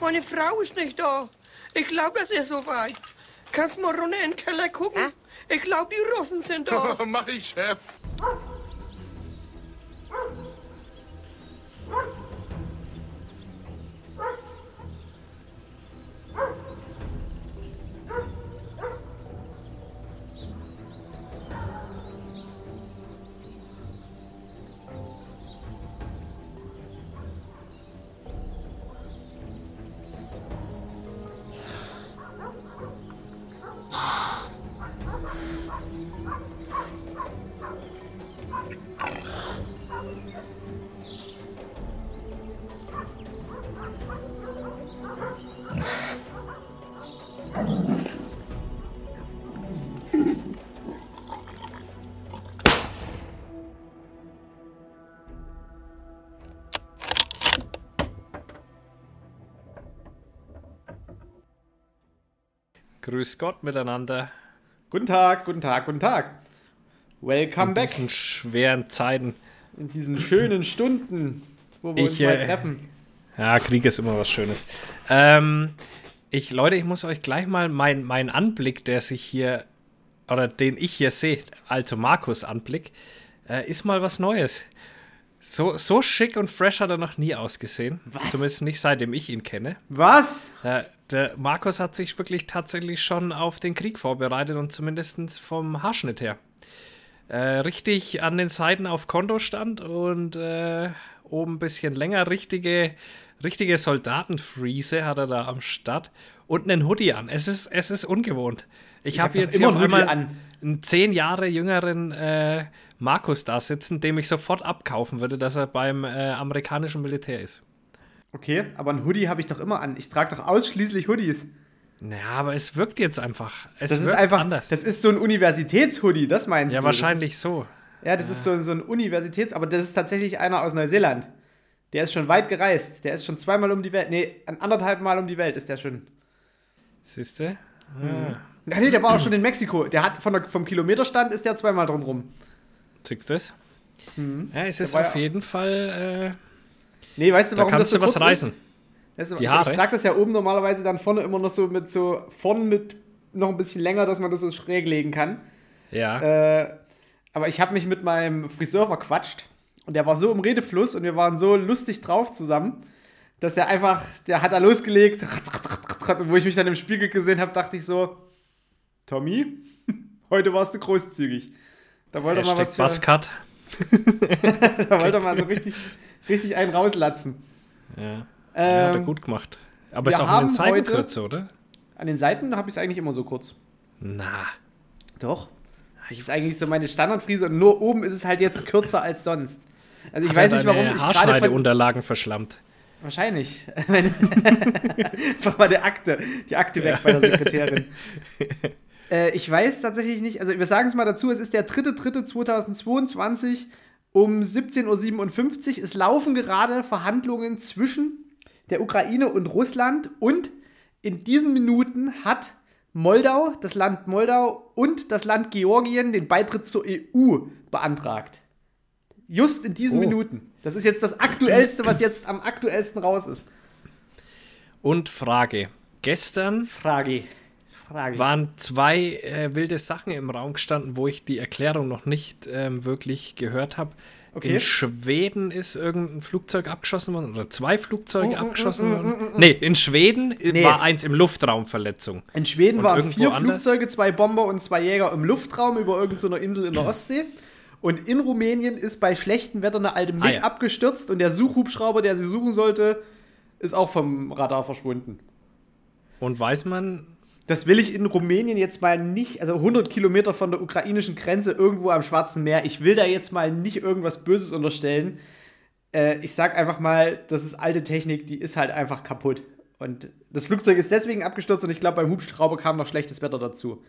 Meine Frau ist nicht da. Ich glaube, es ist soweit. Kannst mal runter in den Keller gucken? Hä? Ich glaube, die Russen sind da. Mach ich, Chef. Grüß Gott miteinander. Guten Tag, guten Tag, guten Tag. Welcome in back diesen schweren Zeiten. in diesen schönen Stunden, wo wir Ich, uns mal äh, treffen. Ja, Krieg ist immer was Schönes. Ähm, ich, Leute, ich muss euch gleich mal meinen mein Anblick, der sich hier, oder den ich hier sehe, also Markus Anblick, äh, ist mal was Neues. So, so schick und fresh hat er noch nie ausgesehen. Was? Zumindest nicht seitdem ich ihn kenne. Was? Äh, der Markus hat sich wirklich tatsächlich schon auf den Krieg vorbereitet und zumindest vom Haarschnitt her. Äh, richtig an den Seiten auf Kontostand und äh, oben ein bisschen länger. Richtige, richtige Soldatenfriese hat er da am Start. Und einen Hoodie an. Es ist, es ist ungewohnt. Ich, Ich habe hab jetzt immer hier auf einmal an. einen zehn Jahre jüngeren äh, Markus da sitzen, dem ich sofort abkaufen würde, dass er beim äh, amerikanischen Militär ist. Okay, aber ein Hoodie habe ich doch immer an. Ich trage doch ausschließlich Hoodies. Ja, aber es wirkt jetzt einfach. Es Das ist einfach, anders. das ist so ein Universitätshoodie, das meinst ja, du? wahrscheinlich so. Das ist, ja, das ist so, so ein Universitäts-, aber das ist tatsächlich einer aus Neuseeland. Der ist schon weit gereist. Der ist schon zweimal um die Welt. Nee, ein anderthalb Mal um die Welt ist der schon. Siehst du? Ach nee, der war auch schon in Mexiko. Der hat von der, vom Kilometerstand ist der zweimal drumrum. Du das? Ja, es ist auf ja- jeden Fall. Äh, Nee, weißt du, da warum kannst das du so was kurz reißen. Weißt du, Die ich, Haare? ich trage das ja oben normalerweise dann vorne immer noch so mit so, vorne mit noch ein bisschen länger, dass man das so schräg legen kann. Ja. Äh, aber ich habe mich mit meinem Friseur verquatscht und der war so im Redefluss und wir waren so lustig drauf zusammen, dass der einfach, der hat da losgelegt, und wo ich mich dann im Spiegel gesehen habe, dachte ich so, Tommy, heute warst du großzügig. Da wollte mal was für, Buzzcut. da wollte mal so richtig, richtig einen rauslatzen. Ja. ja, hat er Ähm, gut gemacht. Aber ist auch in den heute- kürzer, oder? An den Seiten habe ich es eigentlich immer so kurz. Na. Doch. Das ist eigentlich so meine Standardfrise und nur oben ist es halt jetzt kürzer als sonst. Also ich Hat weiß nicht, warum ich Haarschneideunterlagen verschlammt. Wahrscheinlich. Einfach mal die Akte, die Akte weg bei der Sekretärin. Äh, ich weiß tatsächlich nicht, also wir sagen es mal dazu, es ist der 3.3.2022 um 17.57 Uhr. Es laufen gerade Verhandlungen zwischen der Ukraine und Russland und in diesen Minuten hat Moldau, das Land Moldau und das Land Georgien den Beitritt zur EU beantragt. Just in diesen Oh. Minuten. Das ist jetzt das Aktuellste, was jetzt am aktuellsten raus ist. Und Frage. Gestern Frage. Frage. waren zwei äh, wilde Sachen im Raum gestanden, wo ich die Erklärung noch nicht ähm, wirklich gehört habe. Okay. In Schweden ist irgendein Flugzeug abgeschossen worden oder zwei Flugzeuge Mm, mm, abgeschossen mm, worden. mm, mm, Nee, in Schweden Nee. war eins im Luftraumverletzung. In Schweden Und waren vier anders? Flugzeuge, zwei Bomber und zwei Jäger im Luftraum über irgendeiner Insel in der Ostsee. Und in Rumänien ist bei schlechtem Wetter eine alte MiG Ah, ja. abgestürzt und der Suchhubschrauber, der sie suchen sollte, ist auch vom Radar verschwunden. Und weiß man, Das will ich in Rumänien jetzt mal nicht, also 100 Kilometer von der ukrainischen Grenze irgendwo am Schwarzen Meer. Ich will da jetzt mal nicht irgendwas Böses unterstellen. Äh, ich sag einfach mal, das ist alte Technik, die ist halt einfach kaputt. Und das Flugzeug ist deswegen abgestürzt und ich glaube, beim Hubschrauber kam noch schlechtes Wetter dazu.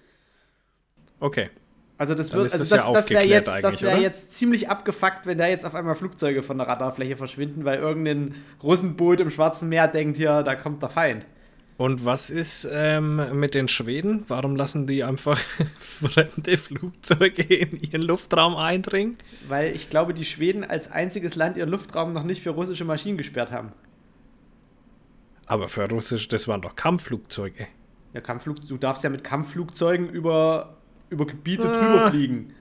okay. Also das wird, also das das, ja das wäre jetzt, das oder? jetzt ziemlich abgefuckt, wenn da jetzt auf einmal Flugzeuge von der Radarfläche verschwinden, weil irgendein Russenboot im Schwarzen Meer denkt hier, da kommt der Feind. Und was ist ähm, mit den Schweden? Warum lassen die einfach fremde Flugzeuge in ihren Luftraum eindringen? Weil ich glaube, die Schweden als einziges Land ihren Luftraum noch nicht für russische Maschinen gesperrt haben. Aber für Russisch, das waren doch Kampfflugzeuge. Ja, Kampfflug, du darfst ja mit Kampfflugzeugen über, über Gebiete Ah. drüber fliegen.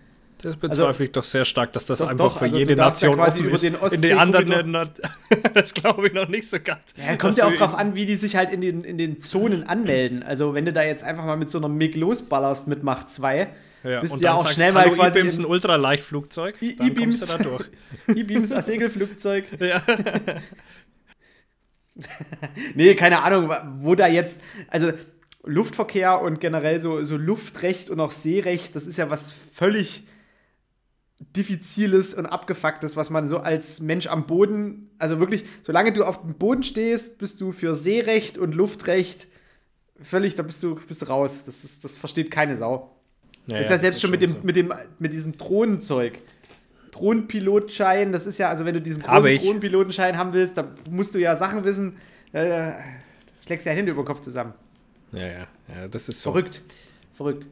Das bezweifle ich doch sehr stark, dass das Doch, einfach doch, für also jede darfst ja Nation quasi über den In den anderen das glaube ich noch nicht so ganz. Ja, kommt ja auch drauf in- an, wie die sich halt in den, in den Zonen anmelden. Also, wenn du da jetzt einfach mal mit so einer MiG losballerst mit Macht 2, Ja, bist du ja auch sagst, schnell mal quasi E-Beams, in- ein Ultraleichtflugzeug, E-Beams. da durch. E-Beams als Segelflugzeug. Ja. Nee, keine Ahnung, wo da jetzt, also Luftverkehr und generell so, so Luftrecht und auch Seerecht, das ist ja was völlig diffiziles und abgefucktes, was man so als Mensch am Boden, also wirklich, solange du auf dem Boden stehst, bist du für Seerecht und Luftrecht völlig, da bist du, bist du raus. Das, ist, das versteht keine Sau. Ja, ist ja, selbst das schon mit dem, so. mit dem, mit diesem Drohnenzeug. Drohnenpilotschein, das ist ja, also wenn du diesen großen. Drohnenpilotenschein haben willst, da musst du ja Sachen wissen, äh, schlägst ja Hände über den Kopf zusammen. Ja, ja, ja, das ist so. Verrückt. Verrückt.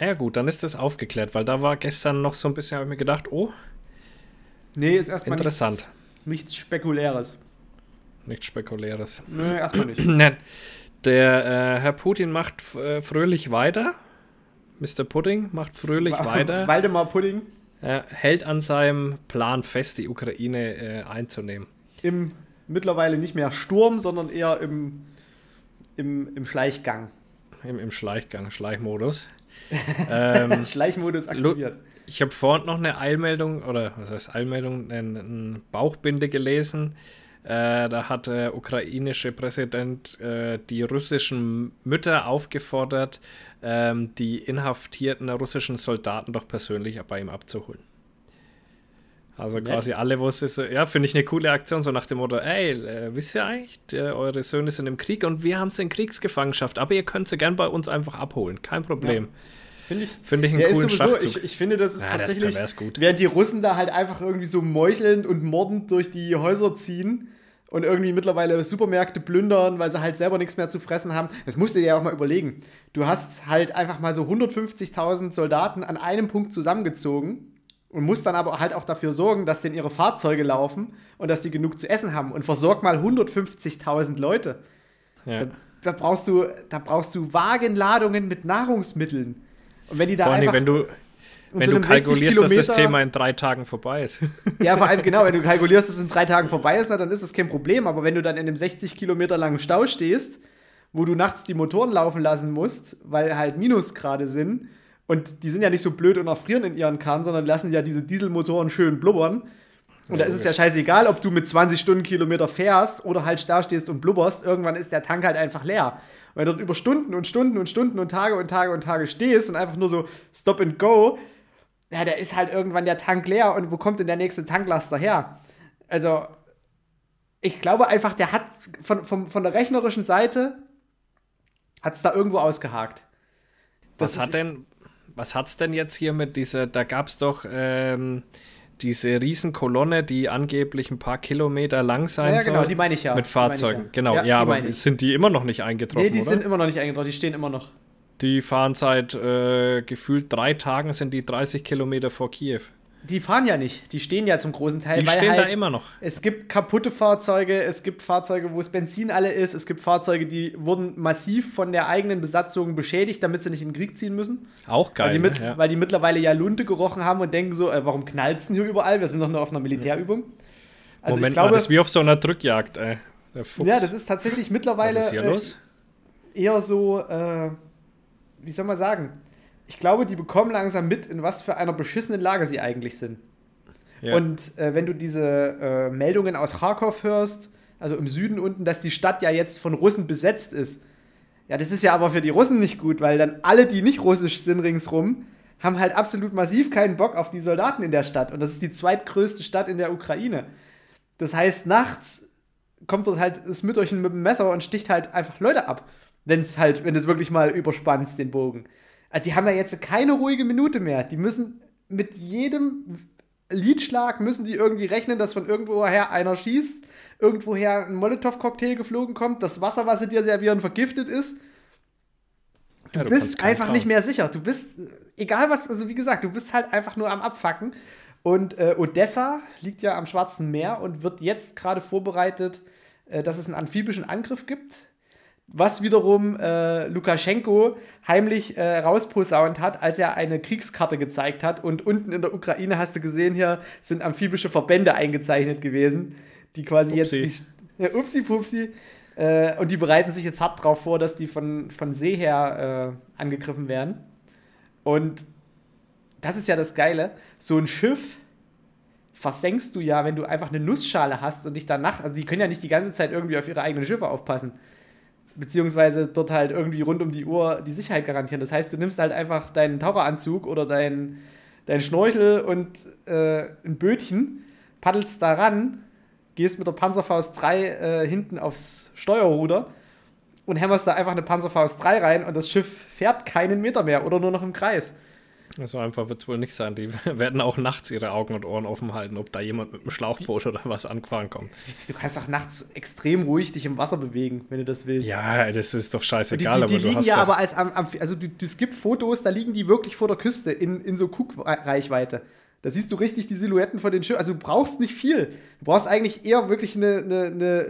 Ja, gut, dann ist das aufgeklärt, weil da war gestern noch so ein bisschen, habe ich mir gedacht, oh, Nee, ist erstmal Interessant. Nichts, nichts Spekuläres. nichts Spekuläres. Nö, erstmal nicht. Der äh, Herr Putin macht äh, fröhlich weiter. Mr. Pudding macht fröhlich weiter. Waldemar Pudding Er hält an seinem Plan fest, die Ukraine äh, einzunehmen. im mittlerweile nicht mehr Sturm, sondern eher im, im, im Schleichgang. Im, im Schleichgang, Schleichmodus. ähm, Schleichmodus aktiviert. ich habe vorhin noch eine Eilmeldung, oder was heißt Eilmeldung, ein, ein Bauchbinde gelesen. Äh, da hat der ukrainische Präsident äh, die russischen Mütter aufgefordert, ähm, die inhaftierten russischen Soldaten doch persönlich bei ihm abzuholen. Also Nett. quasi alle, wo es ist, ja, finde ich eine coole Aktion, so nach dem Motto, ey, äh, wisst ihr eigentlich, äh, eure Söhne sind im Krieg und wir haben sie in Kriegsgefangenschaft, aber ihr könnt sie gern bei uns einfach abholen, kein Problem. Finde ich. Finde ich einen Ja, coolen sowieso, Schachzug. ich, ich finde, das ist Ja, der ist tatsächlich, pervers gut. während die Russen da halt einfach irgendwie so meuchelnd und mordend durch die Häuser ziehen und irgendwie mittlerweile Supermärkte plündern, weil sie halt selber nichts mehr zu fressen haben. Das musst du dir ja auch mal überlegen. Du hast halt einfach mal so 150.000 Soldaten an einem Punkt zusammengezogen und musst dann aber halt auch dafür sorgen, dass denen ihre Fahrzeuge laufen und dass die genug zu essen haben und versorg mal 150.000 Leute. Ja. Da, da brauchst du, da brauchst du Wagenladungen mit Nahrungsmitteln. Und wenn die da Vor allem, wenn du, und wenn so du einem 60 kalkulierst, dass das Thema in drei Tagen vorbei ist. ja, vor allem genau, wenn du kalkulierst, dass es in drei Tagen vorbei ist, na, dann ist das kein Problem. Aber wenn du dann in einem 60 Kilometer langen Stau stehst, wo du nachts die Motoren laufen lassen musst, weil halt Minusgrade sind, und die sind ja nicht so blöd und erfrieren in ihren Kahn, sondern lassen ja diese Dieselmotoren schön blubbern. Und da ist es ja scheißegal, ob du mit 20 Stundenkilometer fährst oder halt da stehst und blubberst. Irgendwann ist der Tank halt einfach leer. Du dort über Stunden und Stunden und Stunden und Tage und Tage und Tage stehst und einfach nur so Stop and Go, ja, da ist halt irgendwann der Tank leer und wo kommt denn der nächste Tanklaster her? Also, ich glaube einfach, der hat von, von, von der rechnerischen Seite hat es da irgendwo ausgehakt. Was Das hat ist- denn, was hat's denn jetzt hier mit dieser, da gab es doch ähm, diese Riesenkolonne, die angeblich ein paar Kilometer lang sein Ja, genau, soll. die meine ich ja. Mit Fahrzeugen, ja. genau. Ja, Ja, aber sind die immer noch nicht eingetroffen, Nee, die oder? sind immer noch nicht eingetragen, die stehen immer noch. die fahren seit äh, gefühlt drei Tagen, sind die 30 Kilometer vor Kiew. Die fahren ja nicht, die stehen ja zum großen Teil, Die stehen halt da immer noch. Es gibt kaputte Fahrzeuge, es gibt Fahrzeuge, wo das Benzin alle ist, es gibt Fahrzeuge, die wurden massiv von der eigenen Besatzung beschädigt, damit sie nicht in den Krieg ziehen müssen. Auch geil. weil, die mit, ne? ja. weil die mittlerweile ja Lunte gerochen haben und denken so, äh, warum knallt's denn hier überall? Wir sind doch nur auf einer Militärübung. Also Moment ich glaube, mal, das ist wie auf so einer Drückjagd, ey. Ja, das ist tatsächlich mittlerweile Was ist hier äh, los? eher so, äh, wie soll man sagen? Ich glaube, die bekommen langsam mit, in was für einer beschissenen Lage sie eigentlich sind. Ja. Und äh, wenn du diese äh, Meldungen aus Kharkov hörst, also im Süden unten, dass die Stadt ja jetzt von Russen besetzt ist, ja, das ist ja aber für die Russen nicht gut, weil dann alle, die nicht russisch sind ringsrum, haben halt absolut massiv keinen Bock auf die Soldaten in der Stadt. Und das ist die zweitgrößte Stadt in der Ukraine. Das heißt, nachts kommt dort halt das Mütterchen mit dem Messer und sticht halt einfach Leute ab. Wenn es halt, wenn du es wirklich mal überspannst, den Bogen. Also die haben ja jetzt keine ruhige Minute mehr. Die müssen mit jedem Liedschlag müssen die irgendwie rechnen, dass von irgendwoher einer schießt, irgendwoher ein Molotow-Cocktail geflogen kommt, das Wasser, was sie dir servieren, vergiftet ist. Du, Ja, du bist einfach trauen. nicht mehr sicher. Du bist, egal was, also wie gesagt, du bist halt einfach nur am Abfacken. Und äh, Odessa liegt ja am Schwarzen Meer und wird jetzt gerade vorbereitet, äh, dass es einen amphibischen Angriff gibt, was wiederum äh, Lukaschenko heimlich äh, rausposaunt hat, als er eine Kriegskarte gezeigt hat. Und unten in der Ukraine hast du gesehen, hier sind amphibische Verbände eingezeichnet gewesen, die quasi Upsi. jetzt die, ja, upsi pupsi. Äh, und die bereiten sich jetzt hart drauf vor, dass die von, von See her äh, angegriffen werden. Und das ist ja das Geile. So ein Schiff versenkst du ja, wenn du einfach eine Nussschale hast und dich danach, also die können ja nicht die ganze Zeit irgendwie auf ihre eigenen Schiffe aufpassen. Beziehungsweise dort halt irgendwie rund um die Uhr die Sicherheit garantieren. Das heißt, du nimmst halt einfach deinen Taucheranzug oder deinen dein Schnorchel und äh, ein Bötchen, paddelst da ran, gehst mit der Panzerfaust 3 äh, hinten aufs Steuerruder und hämmerst da einfach eine Panzerfaust 3 rein und das Schiff fährt keinen Meter mehr oder nur noch im Kreis. So einfach wird es wohl nicht sein. Die werden auch nachts ihre Augen und Ohren offen halten, ob da jemand mit einem Schlauchboot oder was angefahren kommt. Du kannst auch nachts extrem ruhig dich im Wasser bewegen, wenn du das willst. Ja, das ist doch die, scheißegal. die, die aber du liegen hast ja aber als am, am also es gibt Fotos, da liegen die wirklich vor der Küste in, in so Guckreichweite. Da siehst du richtig die Silhouetten von den Schiffen. Also du brauchst nicht viel. Du brauchst eigentlich eher wirklich eine, eine, eine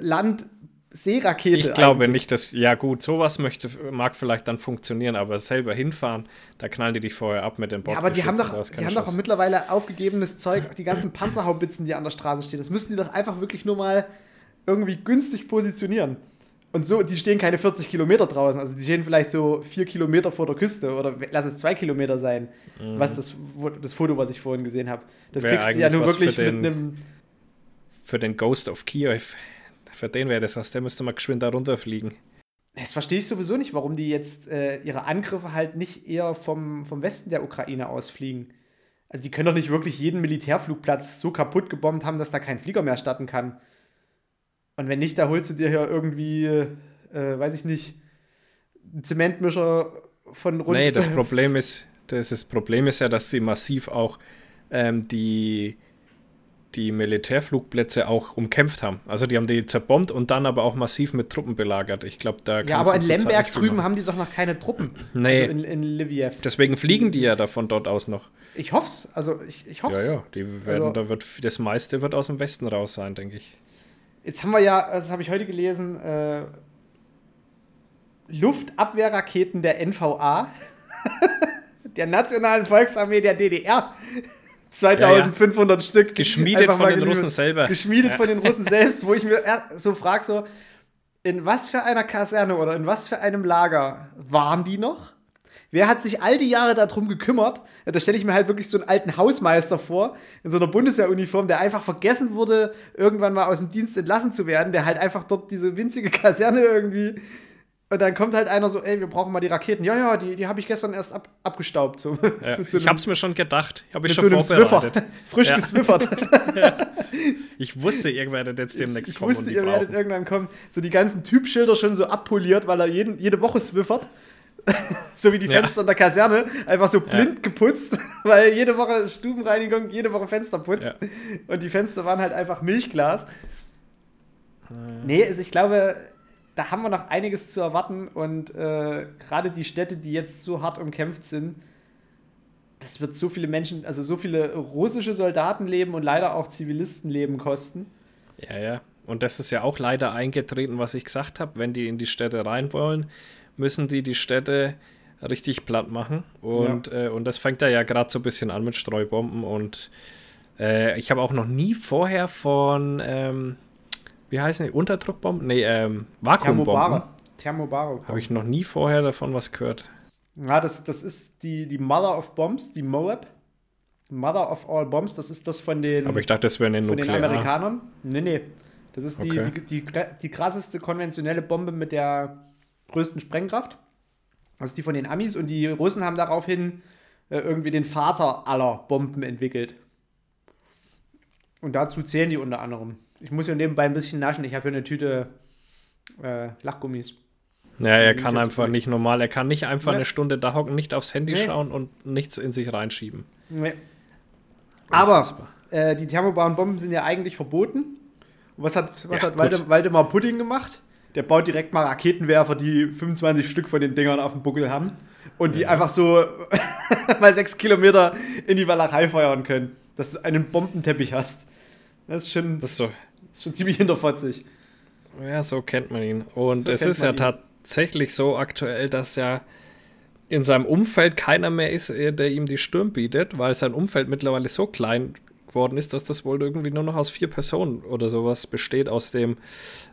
Land-Seerakete. Ich glaube eigentlich. nicht, dass. Ja, gut, sowas möchte, mag vielleicht dann funktionieren, aber selber hinfahren, da knallen die dich vorher ab mit den Ja, aber die haben doch, die haben doch mittlerweile aufgegebenes Zeug, die ganzen Panzerhaubitzen, die an der Straße stehen. Das müssten die doch einfach wirklich nur mal irgendwie günstig positionieren. Und so, die stehen keine 40 Kilometer draußen, also die stehen vielleicht so vier Kilometer vor der Küste oder lass es zwei Kilometer sein, was das, das Foto, was ich vorhin gesehen habe. Das Mhm. Wär kriegst du ja nur wirklich mit einem. Für den Ghost of Kiev. Für den wäre das was, der müsste mal geschwind da runterfliegen. Das verstehe ich sowieso nicht, warum die jetzt äh, ihre Angriffe halt nicht eher vom, vom Westen der Ukraine ausfliegen. Also die können doch nicht wirklich jeden Militärflugplatz so kaputt gebombt haben, dass da kein Flieger mehr starten kann. Und wenn nicht, da holst du dir ja irgendwie, äh, weiß ich nicht, einen Zementmischer von rund. Nee, das Problem ist, das, das Problem ist ja, dass sie massiv auch ähm, die, die Militärflugplätze auch umkämpft haben. Also die haben die zerbombt und dann aber auch massiv mit Truppen belagert. Ich glaube, da ja, aber in zurzeit Lemberg drüben haben die doch noch keine Truppen. Nee. Also in, in Lviv. Deswegen fliegen die ja da von dort aus noch. Ich hoff's. Also ich, ich hoff's. Ja, ja, die werden, Also- da wird das meiste wird aus dem Westen raus sein, denke ich. Jetzt haben wir ja, das habe ich heute gelesen, äh, Luftabwehrraketen der NVA, der Nationalen Volksarmee der DDR. 2500 Stück. Geschmiedet von den. Russen selber. Geschmiedet Ja. von den Russen selbst, wo ich mir so frage, so, in was für einer Kaserne oder in was für einem Lager waren die noch? Wer hat sich all die Jahre darum gekümmert? Ja, Da stelle ich mir halt wirklich so einen alten Hausmeister vor, in so einer Bundeswehruniform, der einfach vergessen wurde, irgendwann mal aus dem Dienst entlassen zu werden, der halt einfach dort diese winzige Kaserne irgendwie. Und dann kommt halt einer so, ey, wir brauchen mal die Raketen. Ja, ja, die, die habe ich gestern erst ab, abgestaubt. So, Ja, so ich habe es mir schon gedacht. Habe ich so schon Swiffer. vorbereitet. Frisch Ja. geswiffert. Ich wusste, ihr werdet jetzt demnächst Ich kommen wusste, und die ihr werdet brauchen. irgendwann kommen. So die ganzen Typschilder schon so abpoliert, weil er jeden, jede Woche swiffert. so wie die Ja. Fenster in der Kaserne. Einfach so blind geputzt, weil jede Woche Stubenreinigung, jede Woche Fenster putzt. Ja. Und die Fenster waren halt einfach Milchglas. Nee, also ich glaube, da haben wir noch einiges zu erwarten. Und äh, gerade die Städte, die jetzt so hart umkämpft sind, das wird so viele Menschen, also so viele russische Soldatenleben und leider auch Zivilistenleben kosten. Ja, ja. Und das ist ja auch leider eingetreten, was ich gesagt habe. Wenn die in die Städte rein wollen, müssen die die Städte richtig platt machen. Und, äh, und das fängt da ja gerade so ein bisschen an mit Streubomben. Und äh, ich habe auch noch nie vorher von, ähm, wie heißen die, Unterdruckbomben? Nee, ähm, Vakuumbomben. Thermobare. Habe ich noch nie vorher davon was gehört. Ja, das, das ist die, die Mother of Bombs, die Moab. Mother of all Bombs, das ist das von den, Aber ich dachte, das wäre eine von den. Amerikanern. Nee, nee. Das ist die, Okay. die, die, die krasseste konventionelle Bombe mit der größten Sprengkraft. Das ist die von den Amis und die Russen haben daraufhin äh, irgendwie den Vater aller Bomben entwickelt. Und dazu zählen die unter anderem. Ich muss ja nebenbei ein bisschen naschen. Ich habe hier eine Tüte äh, Lachgummis. Ja, er kann einfach nicht normal, er kann nicht einfach Ja. eine Stunde da hocken, nicht aufs Handy Nee. schauen und nichts in sich reinschieben. Nee. Aber äh, die thermobaren Bomben sind ja eigentlich verboten. Und was hat, was Ja, hat gut. Walde, Waldemar Pudding gemacht? Der baut direkt mal Raketenwerfer, die 25 Stück von den Dingern auf dem Buckel haben und die einfach so mal sechs Kilometer in die Walachei feuern können, dass du einen Bombenteppich hast. Das ist schon, Das ist so. Ist schon ziemlich hinterfotzig. Ja, so kennt man ihn. Und So es ist ja ihn. tatsächlich so aktuell, dass ja in seinem Umfeld keiner mehr ist, äh, der ihm die Stirn bietet, weil sein Umfeld mittlerweile so klein geworden ist, dass das wohl irgendwie nur noch aus vier Personen oder sowas besteht, aus dem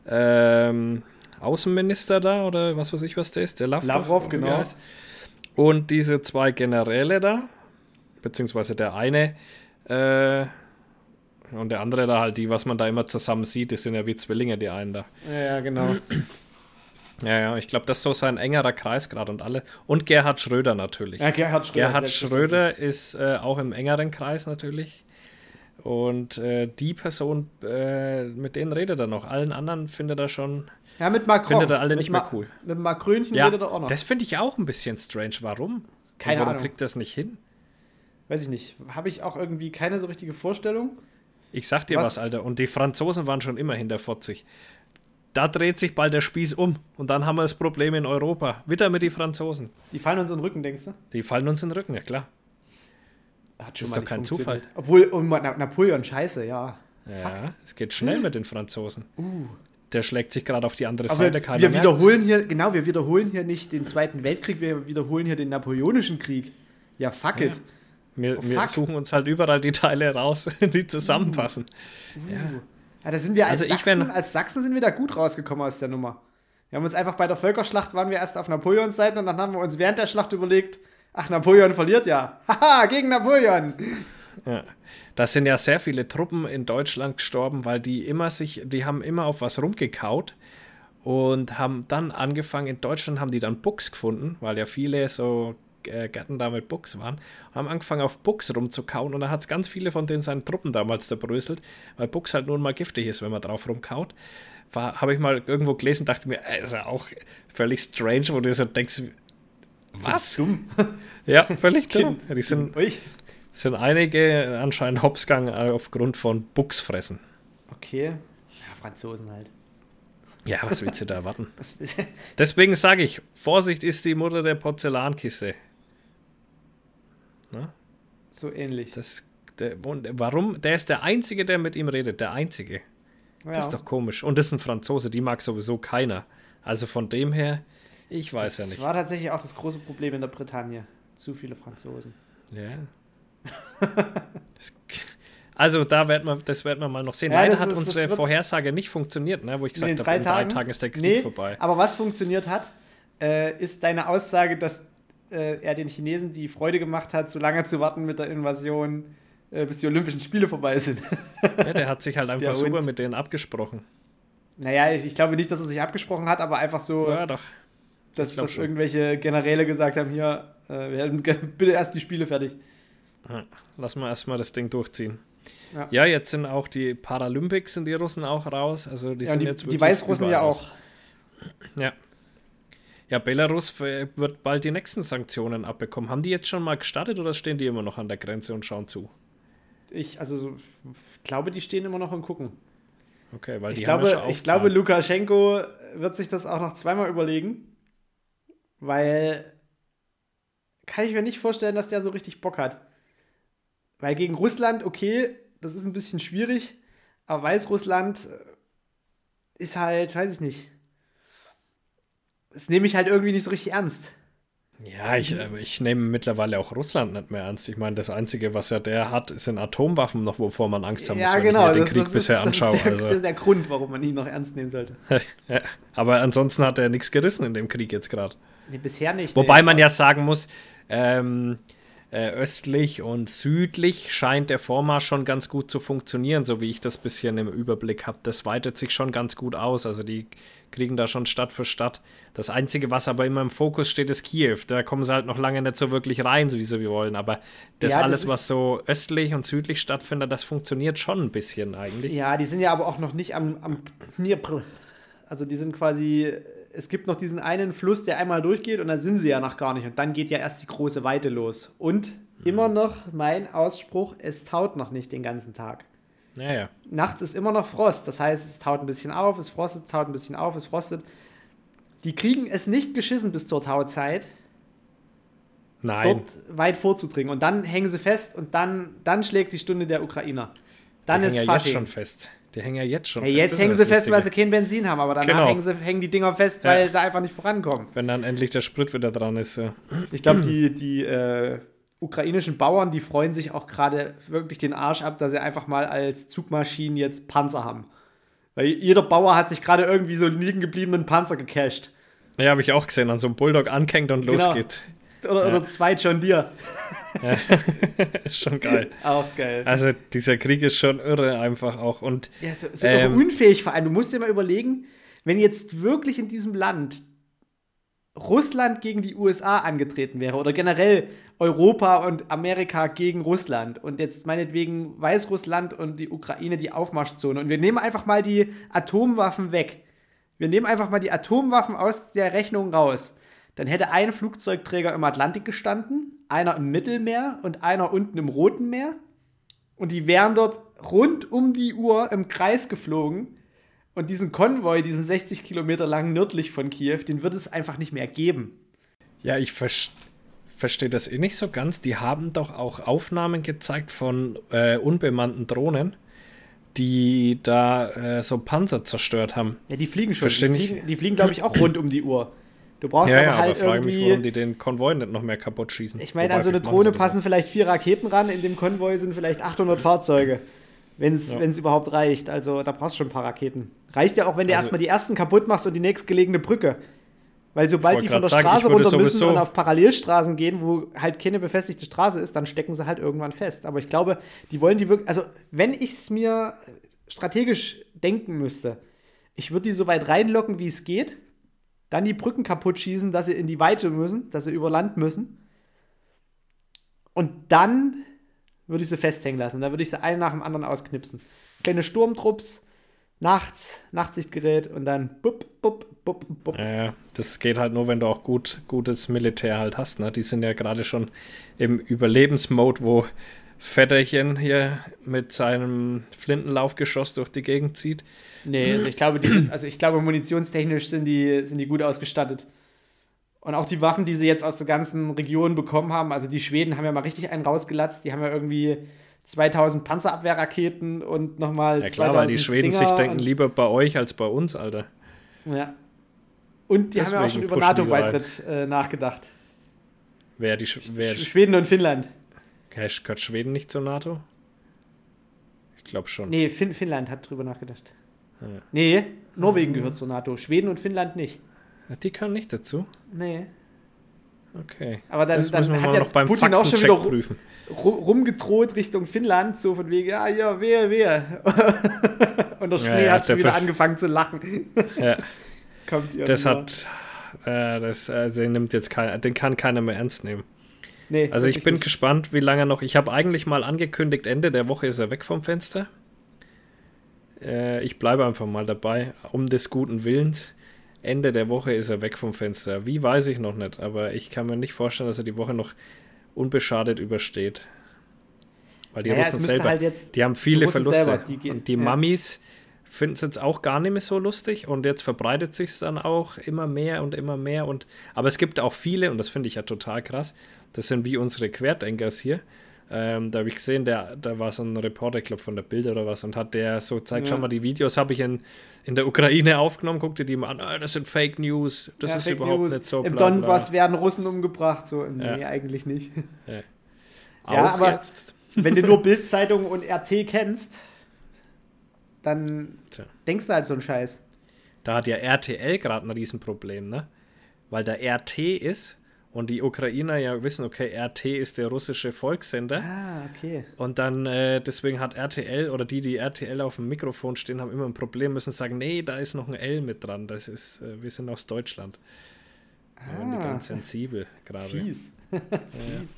ähm, Außenminister da oder was weiß ich, was der ist, der Lavrov, Lavrov, genau. Und diese zwei Generäle da, beziehungsweise der eine äh, und der andere da halt, die, was man da immer zusammen sieht, die sind ja wie Zwillinge, die einen da. Ja, ja, genau. Ja, ja, ich glaube, das ist so sein engerer Kreis gerade und alle. Und Gerhard Schröder natürlich. Ja, Gerhard Schröder. Gerhard. Schröder ist äh, auch im engeren Kreis natürlich. Und äh, die Person, äh, mit denen redet er noch. Allen anderen findet er schon. Ja, mit Macron. Findet er alle mit nicht mehr Ma- cool. Mit Macrönchen Ja, redet er auch noch. das finde ich auch ein bisschen strange. Warum? Keine Warum Ahnung. kriegt das nicht hin? Weiß ich nicht. Habe ich auch irgendwie keine so richtige Vorstellung. Ich sag dir Was? was, Alter. Und die Franzosen waren schon immer hinterfotzig. Da dreht sich bald der Spieß um. Und dann haben wir das Problem in Europa. Wieder mit den Franzosen. Die fallen uns in den Rücken, denkst du? Die fallen uns in den Rücken, ja klar. Hat Ist mal doch kein funktioniert. Obwohl, oh, Na- Napoleon, scheiße, ja. Ja, es geht schnell mit den Franzosen. Uh. Der schlägt sich gerade auf die andere Aber Seite. keiner wir wiederholen hier, genau, wir wiederholen hier nicht den Zweiten Weltkrieg, wir wiederholen hier den Napoleonischen Krieg. Ja, fuck Ja. it. Wir, Oh, wir suchen uns halt überall die Teile raus, die zusammenpassen. Ja, da sind wir als, Also ich Sachsen, wär- als Sachsen sind wir da gut rausgekommen aus der Nummer. Wir haben uns einfach bei der Völkerschlacht waren wir erst auf Napoleons Seite und dann haben wir uns während der Schlacht überlegt, ach, Napoleon verliert ja. Haha, gegen Napoleon. Ja. Da sind ja sehr viele Truppen in Deutschland gestorben, weil die immer sich, die haben immer auf was rumgekaut und haben dann angefangen, in Deutschland haben die dann Buchs gefunden, weil ja viele so äh, Gärten da mit Buchs waren, haben angefangen auf Buchs rumzukauen und da hat es ganz viele von denen seinen Truppen damals zerbröselt, weil Buchs halt nun mal giftig ist, wenn man drauf rumkaut. Habe ich mal irgendwo gelesen, dachte mir, ist ja auch völlig strange, wo du so denkst, was? Dumm. Ja, völlig dumm. Die sind, sind einige anscheinend Hopsgang aufgrund von Buchsfressen. Okay. Ja, Franzosen halt. Ja, was willst du da erwarten? Deswegen sage ich, Vorsicht ist die Mutter der Porzellankiste. Na, so ähnlich. das, der, und warum? Der ist der Einzige, der mit ihm redet. Der Einzige. ja. Das ist doch komisch. Und das ist ein Franzose, die mag sowieso keiner. Also von dem her, ich weiß das ja nicht. war tatsächlich auch das große Problem in der Bretagne. Zu viele Franzosen. Ja. Das- also da werden wir, das werden wir mal noch sehen. Ja, Leider das hat ist- das unsere Vorhersage nicht funktioniert, ne, wo ich gesagt habe, in drei Tagen? Tagen ist der Krieg nee, vorbei. Aber was funktioniert hat, äh, ist deine Aussage, dass äh, er den Chinesen die Freude gemacht hat, so lange zu warten mit der Invasion, äh, bis die Olympischen Spiele vorbei sind. Ja, der hat sich halt einfach Der super mit denen abgesprochen. naja, ich, ich glaube nicht, dass er sich abgesprochen hat, aber einfach so, Ja, doch. dass, dass schon. irgendwelche Generäle gesagt haben: Hier, äh, wir gerne- bitte erst die Spiele fertig. Ja, Lass mal erstmal das Ding durchziehen. Ja. Ja. jetzt sind auch die Paralympics, sind die Russen auch raus. Also die sind die, jetzt die Weißrussen ja auch. Ja. Ja, Belarus äh, wird bald die nächsten Sanktionen abbekommen. Haben die jetzt schon mal gestartet oder stehen die immer noch an der Grenze und schauen zu? Ich, also, so, ich glaube, die stehen immer noch im Gucken. Okay, weil Ich die glaube, ja ich glaube. Lukaschenko wird sich das auch noch zweimal überlegen, weil kann ich mir nicht vorstellen, dass der so richtig Bock hat. Weil gegen Russland, okay, das ist ein bisschen schwierig, aber Weißrussland äh, ist halt, weiß ich nicht. Das nehme ich halt irgendwie nicht so richtig ernst. Ja, ich, äh, ich nehme mittlerweile auch Russland nicht mehr ernst. Ich meine, das Einzige, was ja der hat, sind Atomwaffen noch, wovor man Angst haben muss, wenn ich mir den Krieg bisher genau, das anschaue. ist der, also. das ist der Grund, warum man ihn noch ernst nehmen sollte. ja, aber ansonsten hat er nichts gerissen in dem Krieg jetzt gerade. Nee, bisher nicht. Wobei nee. man ja sagen muss, ähm, äh, östlich und südlich scheint der Vormarsch schon ganz gut zu funktionieren, so wie ich das bisschen im Überblick habe. Das weitet sich schon ganz gut aus. Also die kriegen da schon Stadt für Stadt. Das Einzige, was aber immer im Fokus steht, ist Kiew. Da kommen sie halt noch lange nicht so wirklich rein, so wie sie wollen. Aber das Ja, alles, was so östlich und südlich stattfindet, das funktioniert schon ein bisschen eigentlich. Ja, die sind ja aber auch noch nicht am, am. Also die sind quasi, es gibt noch diesen einen Fluss, der einmal durchgeht und da sind sie ja noch gar nicht. Und dann geht ja erst die große Weite los. Und immer noch mein Ausspruch, es taut noch nicht den ganzen Tag. Ja, ja. Nachts ist immer noch Frost. Das heißt, es taut ein bisschen auf, es frostet, es taut ein bisschen auf, es frostet. Die kriegen es nicht geschissen bis zur Tauzeit, Nein. dort weit vorzudringen. Und dann hängen sie fest und dann, dann schlägt die Stunde der Ukrainer. Dann Die ist ja jetzt Fasching. schon fest. Die hängen ja jetzt schon Ja, jetzt Das hängen sie fest, weil sie kein Benzin haben, aber danach Genau. hängen, sie, hängen die Dinger fest, Ja. weil sie einfach nicht vorankommen. Wenn dann endlich der Sprit wieder dran ist. Ja. Ich glaube, die, die äh, ukrainischen Bauern, die freuen sich auch gerade wirklich den Arsch ab, dass sie einfach mal als Zugmaschinen jetzt Panzer haben. Weil jeder Bauer hat sich gerade irgendwie so einen liegen gebliebenen Panzer gecached. Ja, habe ich auch gesehen. An so einem Bulldog anhängt und los Genau. geht. Oder, Ja. oder zwei John Deere. ist schon geil. Auch geil. Also dieser Krieg ist schon irre einfach auch. Und Ja, so, so Ähm. unfähig vor allem. Du musst dir mal überlegen, wenn jetzt wirklich in diesem Land Russland gegen die USA angetreten wäre oder generell Europa und Amerika gegen Russland und jetzt meinetwegen Weißrussland und die Ukraine die Aufmarschzone und wir nehmen einfach mal die Atomwaffen weg. Wir nehmen einfach mal die Atomwaffen aus der Rechnung raus. Dann hätte ein Flugzeugträger im Atlantik gestanden, einer im Mittelmeer und einer unten im Roten Meer. Und die wären dort rund um die Uhr im Kreis geflogen. Und diesen Konvoi, diesen 60 Kilometer lang nördlich von Kiew, den wird es einfach nicht mehr geben. ja, ich vers verstehe das eh nicht so ganz. Die haben doch auch Aufnahmen gezeigt von äh, unbemannten Drohnen, die da äh, so Panzer zerstört haben. Ja, die fliegen schon. Versteh Die fliegen, die fliegen glaube ich, auch rund um die Uhr. Du brauchst Ja, aber ja, aber halt frage mich, irgendwie. warum die den Konvoi nicht noch mehr kaputt schießen. ich meine, Wobei, an so eine Drohne passen vielleicht vier Raketen ran. In dem Konvoi sind vielleicht 800 Fahrzeuge. Wenn es Ja. überhaupt reicht. Also da brauchst du schon ein paar Raketen. Reicht ja auch, wenn du Also- erstmal die ersten kaputt machst und die nächstgelegene Brücke. Weil sobald die von der sagen, Straße runter müssen und auf Parallelstraßen gehen, wo halt keine befestigte Straße ist, dann stecken sie halt irgendwann fest. Aber ich glaube, die wollen die wirklich. Also, wenn ich es mir strategisch denken müsste, ich würde die so weit reinlocken, wie es geht, dann die Brücken kaputt schießen, dass sie in die Weite müssen, dass sie über Land müssen. Und dann würde ich sie festhängen lassen. Dann würde ich sie einen nach dem anderen ausknipsen. Kleine Sturmtrupps, nachts, Nachtsichtgerät und dann bup, bup, bup, bup. Ja, das geht halt nur, wenn du auch gut, gutes Militär halt hast. Ne? Die sind ja gerade schon im Überlebensmode, wo Vetterchen hier mit seinem Flintenlaufgeschoss durch die Gegend zieht. Nee, also ich glaube, die sind, also ich glaube, munitionstechnisch sind die, sind die gut ausgestattet. Und auch die Waffen, die sie jetzt aus der ganzen Region bekommen haben, also die Schweden haben ja mal richtig einen rausgelatzt, die haben ja irgendwie 2000 Panzerabwehrraketen und nochmal Ja klar, 2000 weil die Schweden sich Stinger denken, und, lieber bei euch als bei uns, Alter. ja. und die haben ja auch Deswegen schon über NATO-Beitritt äh, nachgedacht. Wer die Sch wer Sch Schweden und Finnland. Gehört Schweden nicht zur NATO? Ich glaube schon. Nee, fin Finnland hat drüber nachgedacht. Ja. Nee, Norwegen gehört zur NATO, Schweden und Finnland nicht. Die kann nicht dazu. Nee. Okay. Aber dann- das dann hat ja noch beim Putin auch schon wieder- prüfen. ru- rumgedroht Richtung Finnland, so von wegen, ja, ja, wehe, wehe. Und der Ja, Schnee ja, hat schon der wieder angefangen zu lachen. Ja, Kommt ihr das hat, äh, das, äh, den nimmt jetzt keiner, den kann keiner mehr ernst nehmen. Nee, Also ich bin nicht. gespannt, wie lange noch. Ich habe eigentlich mal angekündigt, Ende der Woche ist er weg vom Fenster. Äh, ich bleibe einfach mal dabei, um des guten Willens. Ende der Woche ist er weg vom Fenster. Wie weiß ich noch nicht, aber ich kann mir nicht vorstellen, dass er die Woche noch unbeschadet übersteht. Weil die Naja, Russen selber, halt jetzt die haben viele Russen Verluste. selber, die gehen- und die ja. Mammis finden es jetzt auch gar nicht mehr so lustig und jetzt verbreitet sich es dann auch immer mehr und immer mehr. Und, aber es gibt auch viele, und das finde ich ja total krass, das sind wie unsere Querdenkers hier. Ähm, da habe ich gesehen, der, da war so ein Reporter, ich glaube von der Bild oder was, und hat der so gezeigt, Ja. schau mal, die Videos habe ich in, in der Ukraine aufgenommen, guck dir die mal an, ah, das sind Fake News, das Ja, ist Fake überhaupt News. nicht so. Im bla, bla. Donbass werden Russen umgebracht. So, nee, Ja. eigentlich nicht. Ja, aber- jetzt? Wenn du nur Bildzeitung und RT kennst, dann Tja. denkst du halt so einen Scheiß. Da hat ja RTL gerade ein Riesenproblem, ne? Weil da RT ist und die Ukrainer ja wissen, okay, RT ist der russische Volkssender. Ah, okay. Und dann, äh, deswegen hat RTL oder die, die RTL auf dem Mikrofon stehen, haben immer ein Problem, müssen sagen, nee, da ist noch ein L mit dran. Das ist, äh, wir sind aus Deutschland. Da werden die Ah. ganz sensibel gerade. Fies. Fies.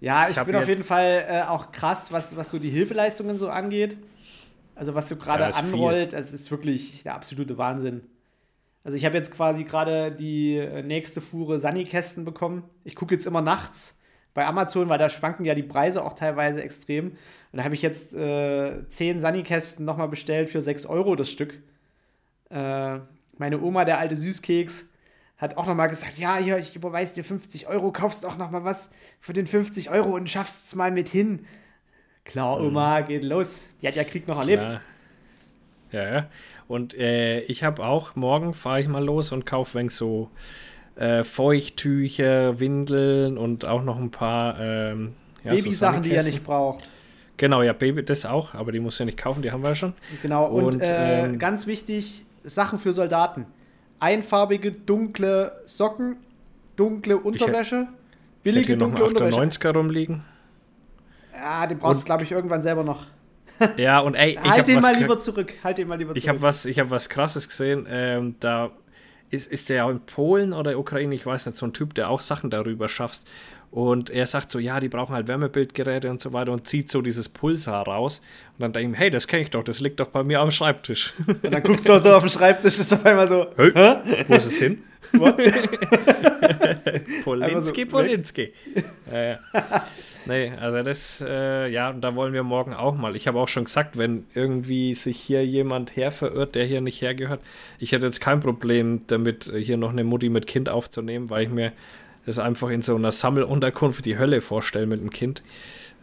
Ja, ich, Ich bin auf jeden Fall äh, auch krass, was, was so die Hilfeleistungen so angeht. Also was so gerade Ja, ist viel. anrollt, es ist wirklich der absolute Wahnsinn. Also ich habe jetzt quasi gerade die äh, nächste Fuhre Sunny-Kästen bekommen. Ich gucke jetzt immer nachts bei Amazon, weil da schwanken ja die Preise auch teilweise extrem. Und da habe ich jetzt äh, 10 Sunny-Kästen nochmal bestellt für 6 Euro das Stück. Äh, meine Oma, der alte Süßkeks, hat auch nochmal gesagt, ja, hier, ich überweise dir 50 Euro, kaufst auch nochmal was für den 50 Euro und schaffst es mal mit hin. Klar, Oma, geht los. Die hat ja Krieg noch erlebt. Klar. Ja, ja. Und äh, ich habe auch, morgen fahre ich mal los und kaufe wenn so äh, Feuchttücher, Windeln und auch noch ein paar ähm, ja, Babysachen, so die ihr nicht braucht. Genau, ja, Baby, das auch, aber die muss ja nicht kaufen, die haben wir ja schon. Genau, und, und äh, ähm, ganz wichtig, Sachen für Soldaten. Einfarbige, dunkle Socken, dunkle Unterwäsche, billige ich dunkle noch einen 98er rumliegen. Ja, den brauchst und, du, glaube ich, irgendwann selber noch. Ja, und ey, ich halt den mal lieber zurück. Halt den mal lieber zurück. Ich habe was, hab was krasses gesehen. Ähm, da ist, ist der in Polen oder Ukraine, ich weiß nicht, so ein Typ, der auch Sachen darüber schafft. Und er sagt so, ja, die brauchen halt Wärmebildgeräte und so weiter und zieht so dieses Pulsar raus. Und dann denke ich, hey, das kenne ich doch, das liegt doch bei mir am Schreibtisch. Und dann guckst du so auf den Schreibtisch, ist auf einmal so, hey, Hä? wo ist es hin? Polinski, so, Polinski. Ja, ja. Nee, also das, äh, ja, da wollen wir morgen auch mal. Ich habe auch schon gesagt, wenn irgendwie sich hier jemand herverirrt, der hier nicht hergehört, ich hätte jetzt kein Problem damit, hier noch eine Mutti mit Kind aufzunehmen, weil ich mir das einfach in so einer Sammelunterkunft die Hölle vorstelle mit dem Kind.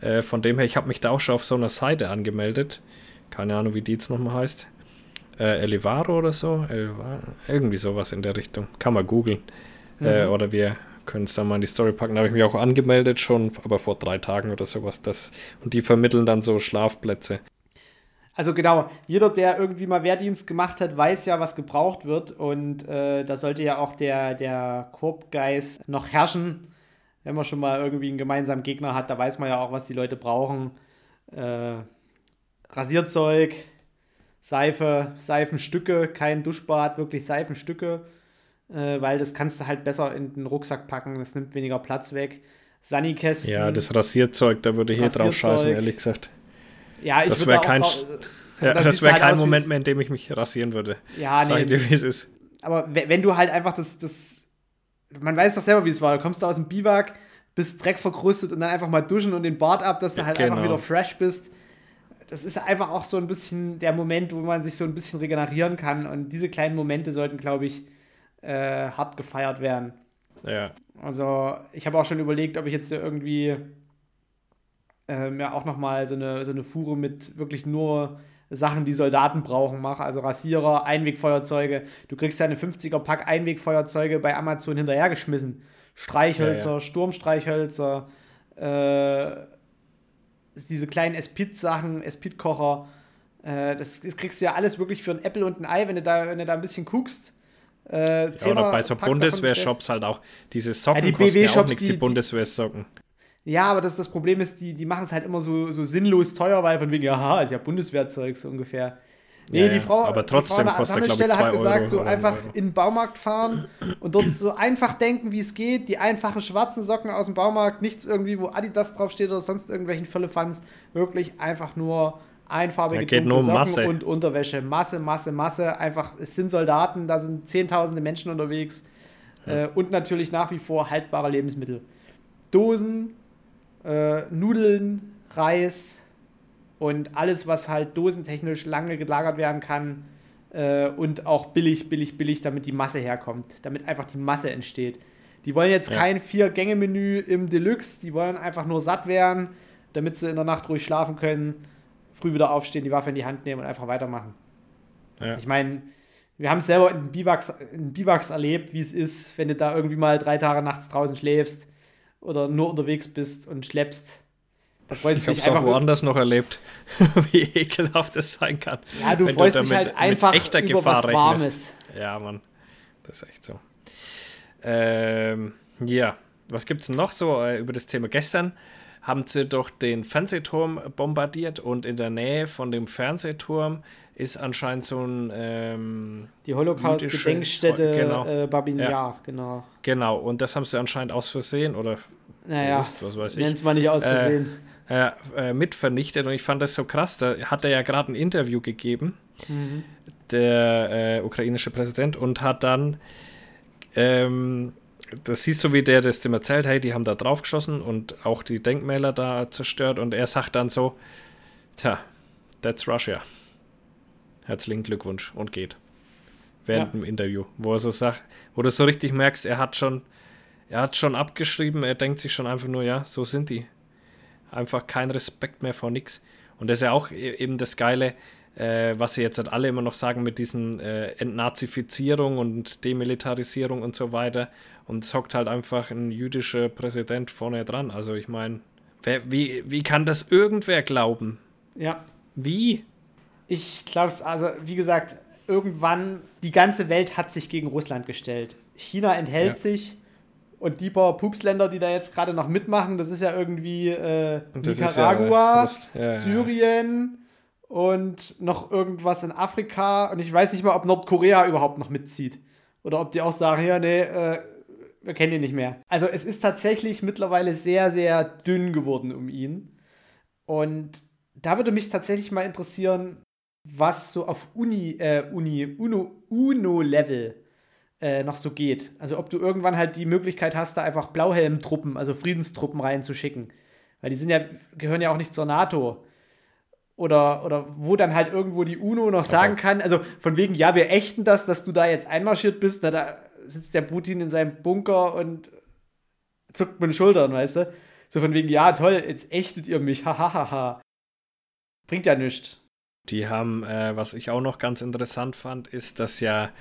Äh, von dem her, ich habe mich da auch schon auf so einer Seite angemeldet. Keine Ahnung, wie die jetzt nochmal heißt. Äh, Elevaro oder so. Elevaro, irgendwie sowas in der Richtung. Kann man googeln. Äh, mhm. Äh, oder wir können es dann mal in die Story packen. Da habe ich mich auch angemeldet schon, aber vor drei Tagen oder sowas. Das, und die vermitteln dann so Schlafplätze. Also genau, jeder, der irgendwie mal Wehrdienst gemacht hat, weiß ja, was gebraucht wird. Und äh, da sollte ja auch der, der Korbgeist noch herrschen. Wenn man schon mal irgendwie einen gemeinsamen Gegner hat, da weiß man ja auch, was die Leute brauchen. Äh, Rasierzeug, Seife, Seifenstücke, kein Duschbad, wirklich Seifenstücke äh, weil das kannst du halt besser in den Rucksack packen, das nimmt weniger Platz weg. Sunnykästen. Ja, das Rasierzeug, da würde ich hier drauf scheißen, ehrlich gesagt. Ja, ich das wäre kein, ja, das das wär halt kein Moment mehr, in dem ich mich rasieren würde. Ja, nee. Dir, wie es ist. Aber wenn du halt einfach das, das, man weiß doch selber, wie es war. Du kommst da aus dem Biwak, bist Dreck verkrustet und dann einfach mal duschen und den Bart ab, dass du halt genau. einfach wieder fresh bist. Das ist einfach auch so ein bisschen der Moment, wo man sich so ein bisschen regenerieren kann. Und diese kleinen Momente sollten, glaube ich, äh, hart gefeiert werden. Ja. Also ich habe auch schon überlegt, ob ich jetzt irgendwie äh, mir auch nochmal so eine, so eine Fuhre mit wirklich nur Sachen, die Soldaten brauchen, mache. Also Rasierer, Einwegfeuerzeuge. Du kriegst ja eine 50er-Pack Einwegfeuerzeuge bei Amazon hinterhergeschmissen. Streichhölzer, ja, ja. Sturmstreichhölzer, äh, diese kleinen Espit-Sachen, Espit-Kocher. Äh, das, das, kriegst du ja alles wirklich für ein Apple und ein Ei, wenn du da, wenn du da ein bisschen guckst. Äh, ja, oder bei so Bundeswehr-Shops halt auch. Diese Socken ja, die kosten ja auch nichts, die, die Bundeswehr-Socken. Ja, aber das, das Problem ist, die, die machen es halt immer so, so sinnlos teuer, weil von wegen, aha, ist ja Bundeswehrzeug so ungefähr. Nee, ja, die Frau, aber trotzdem die Frau kostet, glaube ich, hat gesagt, Euro so einfach Euro. in den Baumarkt fahren und dort so einfach denken, wie es geht. Die einfachen schwarzen Socken aus dem Baumarkt, nichts irgendwie, wo Adidas draufsteht oder sonst irgendwelchen Fans. Wirklich einfach nur einfarbige ja, nur Socken Masse. und Unterwäsche. Masse, Masse, Masse. Einfach, es sind Soldaten, da sind zehntausende Menschen unterwegs. Ja. Äh, und natürlich nach wie vor haltbare Lebensmittel. Dosen, äh, Nudeln, Reis und alles, was halt dosentechnisch lange gelagert werden kann. Äh, und auch billig, billig, billig, damit die Masse herkommt. Damit einfach die Masse entsteht. Die wollen jetzt ja. kein Vier-Gänge-Menü im Deluxe, die wollen einfach nur satt werden, damit sie in der Nacht ruhig schlafen können früh wieder aufstehen, die Waffe in die Hand nehmen und einfach weitermachen. Ja. Ich meine, wir haben es selber in Biwaks, in Biwaks erlebt, wie es ist, wenn du da irgendwie mal drei Tage nachts draußen schläfst oder nur unterwegs bist und schleppst. Da freust ich habe es auch woanders noch erlebt, wie ekelhaft es sein kann. Ja, du freust du dich halt einfach echter über Gefahr was Warmes. Ja, Mann, das ist echt so. Ähm, ja, was gibt es noch so äh, über das Thema gestern? haben sie doch den Fernsehturm bombardiert und in der Nähe von dem Fernsehturm ist anscheinend so ein ähm, die Holocaust-Gedenkstätte genau. äh, Babin ja. genau. Genau, und das haben sie anscheinend aus Versehen oder naja, bewusst, was weiß ich. Nennt es mal nicht aus äh, Versehen. Äh, äh, mit vernichtet und ich fand das so krass. Da hat er ja gerade ein Interview gegeben, mhm. der äh, ukrainische Präsident, und hat dann ähm, das siehst du, wie der das dem erzählt, hey, die haben da drauf geschossen und auch die Denkmäler da zerstört und er sagt dann so, tja, that's Russia. Herzlichen Glückwunsch und geht. Während ja. dem Interview, wo er so sagt, wo du so richtig merkst, er hat schon, er hat schon abgeschrieben, er denkt sich schon einfach nur, ja, so sind die. Einfach kein Respekt mehr vor nix. Und das ist ja auch e-, eben das Geile, äh, was sie jetzt halt alle immer noch sagen mit diesen äh, Entnazifizierung und Demilitarisierung und so weiter. Und es hockt halt einfach ein jüdischer Präsident vorne dran. Also ich meine, wie, wie kann das irgendwer glauben? Ja. Wie? Ich glaube es, also wie gesagt, irgendwann, die ganze Welt hat sich gegen Russland gestellt. China enthält ja. sich und die paar Pupsländer, die da jetzt gerade noch mitmachen, das ist ja irgendwie äh, Nicaragua, ja, ja, Syrien und noch irgendwas in Afrika. Und ich weiß nicht mal, ob Nordkorea überhaupt noch mitzieht. Oder ob die auch sagen, ja, nee, äh, wir kennen ihn nicht mehr. Also es ist tatsächlich mittlerweile sehr, sehr dünn geworden um ihn. Und da würde mich tatsächlich mal interessieren, was so auf Uni, äh, Uni, Uno, UNO-Level äh, noch so geht. Also ob du irgendwann halt die Möglichkeit hast, da einfach Blauhelm-Truppen, also Friedenstruppen reinzuschicken. Weil die sind ja, gehören ja auch nicht zur NATO. Oder, oder wo dann halt irgendwo die UNO noch sagen kann, also von wegen, ja, wir ächten das, dass du da jetzt einmarschiert bist, da, da sitzt der Putin in seinem Bunker und zuckt mit den Schultern, weißt du? So von wegen, ja, toll, jetzt ächtet ihr mich, hahaha. Bringt ja nichts. Die haben, äh, was ich auch noch ganz interessant fand, ist, dass ja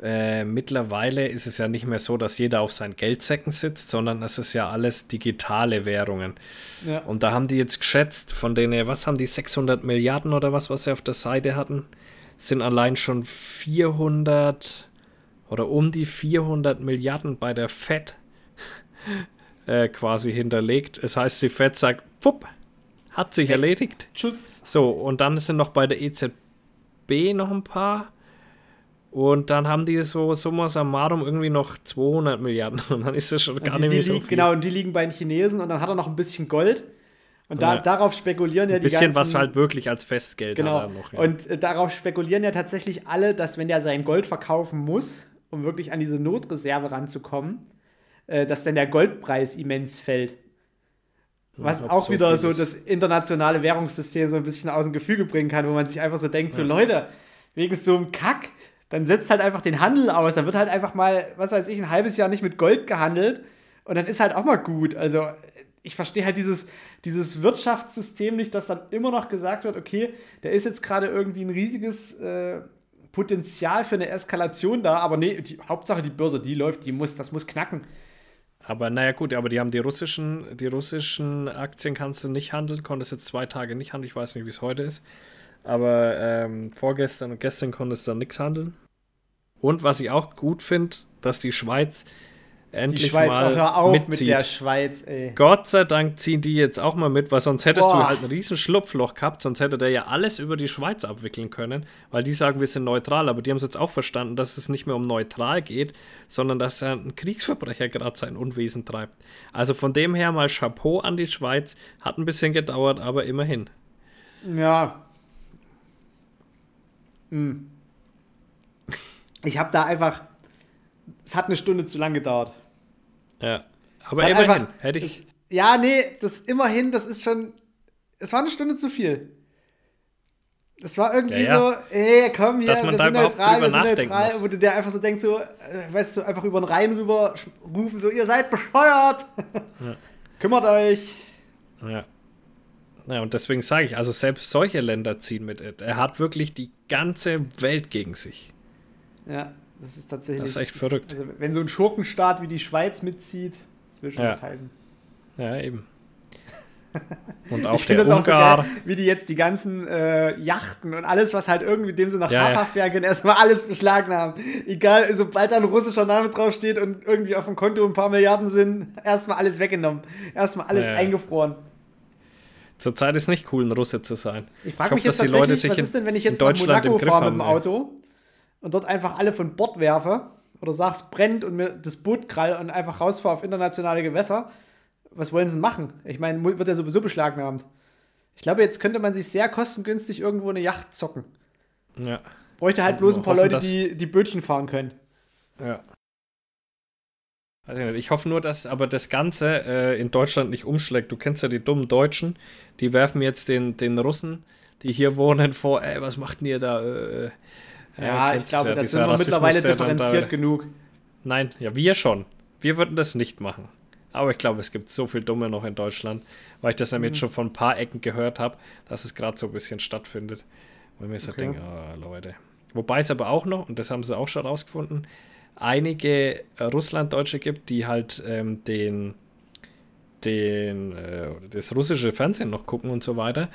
äh, mittlerweile ist es ja nicht mehr so, dass jeder auf seinen Geldsäcken sitzt, sondern es ist ja alles digitale Währungen. Ja. Und da haben die jetzt geschätzt, von denen, was haben die, 600 Milliarden oder was, was sie auf der Seite hatten, sind allein schon 400 oder um die 400 Milliarden bei der FED äh, quasi hinterlegt. Es heißt, die FED sagt, pupp, hat sich erledigt. Tschüss. So, und dann sind noch bei der EZB noch ein paar. Und dann haben die so summa summarum irgendwie noch 200 Milliarden. Und dann ist das schon gar die, nicht mehr so viel. Genau, und die liegen bei den Chinesen. Und dann hat er noch ein bisschen Gold. Und da, ja. darauf spekulieren ja die ganzen... Ein bisschen, was halt wirklich als Festgeld genau. noch. Ja. Und äh, darauf spekulieren ja tatsächlich alle, dass wenn der sein Gold verkaufen muss, um wirklich an diese Notreserve ranzukommen, äh, dass dann der Goldpreis immens fällt. Was auch so wieder so das internationale Währungssystem so ein bisschen aus dem Gefüge bringen kann, wo man sich einfach so denkt, ja. so Leute, wegen so einem Kack, dann setzt halt einfach den Handel aus. Dann wird halt einfach mal, was weiß ich, ein halbes Jahr nicht mit Gold gehandelt und dann ist halt auch mal gut. Also ich verstehe halt dieses, dieses Wirtschaftssystem nicht, dass dann immer noch gesagt wird, okay, da ist jetzt gerade irgendwie ein riesiges äh, Potenzial für eine Eskalation da, aber nee, die, Hauptsache die Börse, die läuft, die muss, das muss knacken. Aber naja, gut, aber die haben die russischen, die russischen Aktien kannst du nicht handeln, konntest jetzt zwei Tage nicht handeln, ich weiß nicht, wie es heute ist. Aber ähm, vorgestern und gestern konntest du dann nichts handeln. Und was ich auch gut finde, dass die Schweiz endlich die Schweiz, mal hör auf mitzieht. mit der Schweiz, ey. Gott sei Dank ziehen die jetzt auch mal mit, weil sonst hättest Boah. du halt ein riesen Schlupfloch gehabt, sonst hätte der ja alles über die Schweiz abwickeln können, weil die sagen, wir sind neutral, aber die haben es jetzt auch verstanden, dass es nicht mehr um neutral geht, sondern dass ein Kriegsverbrecher gerade sein Unwesen treibt. Also von dem her mal Chapeau an die Schweiz, hat ein bisschen gedauert, aber immerhin. Ja. Hm. Ich habe da einfach es hat eine Stunde zu lang gedauert. Ja. Aber immerhin, einfach, hätte ich. Es, ja, nee, das immerhin, das ist schon. Es war eine Stunde zu viel. Das war irgendwie ja, ja. so, ey, komm hier, Dass man wir da sind neutral, wir sind neutral, muss. wo du dir einfach so denkst, so, äh, weißt du, einfach über den Rhein rüber rufen, so, ihr seid bescheuert. Ja. Kümmert euch. Ja. Ja, und deswegen sage ich, also selbst solche Länder ziehen mit. Er hat wirklich die ganze Welt gegen sich. Ja. Das ist tatsächlich. Das ist echt verrückt. Also, wenn so ein Schurkenstaat wie die Schweiz mitzieht, das will schon ja. was heißen. Ja, eben. Und auch ich der das Ungar. Auch so geil, wie die jetzt die ganzen äh, Yachten und alles, was halt irgendwie dem sie noch ja, habhaft werden erstmal alles beschlagnahmen. Egal, sobald da ein russischer Name draufsteht und irgendwie auf dem Konto ein paar Milliarden sind, erstmal alles weggenommen. Erstmal alles ja, eingefroren. Zurzeit ist nicht cool, ein Russe zu sein. Ich frage mich jetzt tatsächlich, was ist denn, wenn ich jetzt nach Monaco fahre mit dem Auto und dort einfach alle von Bord werfe oder sag's brennt und mir das Boot krall und einfach rausfahre auf internationale Gewässer, was wollen sie denn machen? Ich meine, wird ja sowieso beschlagnahmt. Ich glaube, jetzt könnte man sich sehr kostengünstig irgendwo eine Yacht zocken. Ja. Bräuchte halt bloß ein paar hoffen, Leute, die die Bötchen fahren können. Ja. Ich hoffe nur, dass aber das Ganze äh, in Deutschland nicht umschlägt. Du kennst ja die dummen Deutschen, die werfen jetzt den, den Russen, die hier wohnen, vor, ey, was macht denn ihr da? Äh, ja, ich glaube, ja, das sind wir mittlerweile differenziert genug. Nein, ja, wir schon. Wir würden das nicht machen. Aber ich glaube, es gibt so viel Dumme noch in Deutschland, weil ich das nämlich mhm. schon von ein paar Ecken gehört habe, dass es gerade so ein bisschen stattfindet. Ich mir so okay. denke, oh, Leute. Wobei es aber auch noch, und das haben sie auch schon rausgefunden, einige Russlanddeutsche gibt, die halt ähm, den, den, äh, das russische Fernsehen noch gucken und so weiter.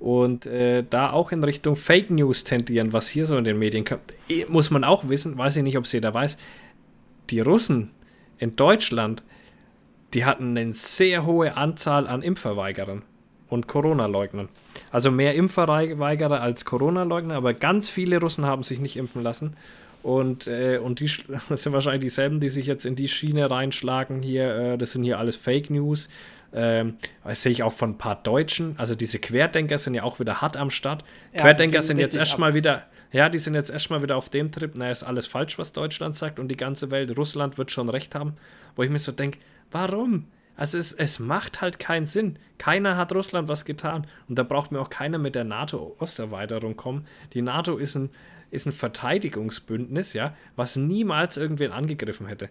Und äh, da auch in Richtung Fake News tendieren, was hier so in den Medien kommt. Eh, muss man auch wissen, weiß ich nicht, ob sie da weiß, die Russen in Deutschland, die hatten eine sehr hohe Anzahl an Impfverweigerern und Corona-Leugnern. Also mehr Impfverweigerer als Corona-Leugner, aber ganz viele Russen haben sich nicht impfen lassen. Und, äh, und die sind wahrscheinlich dieselben, die sich jetzt in die Schiene reinschlagen hier. Äh, das sind hier alles Fake News. Ähm, das sehe ich auch von ein paar Deutschen. Also diese Querdenker sind ja auch wieder hart am Start. Ja, Querdenker sind jetzt erstmal wieder, ja, die sind jetzt erstmal wieder auf dem Trip, naja, ist alles falsch, was Deutschland sagt und die ganze Welt. Russland wird schon recht haben. Wo ich mir so denke, warum? Also es, es macht halt keinen Sinn. Keiner hat Russland was getan. Und da braucht mir auch keiner mit der NATO-Osterweiterung kommen. Die NATO ist ein, ist ein Verteidigungsbündnis, ja, was niemals irgendwen angegriffen hätte.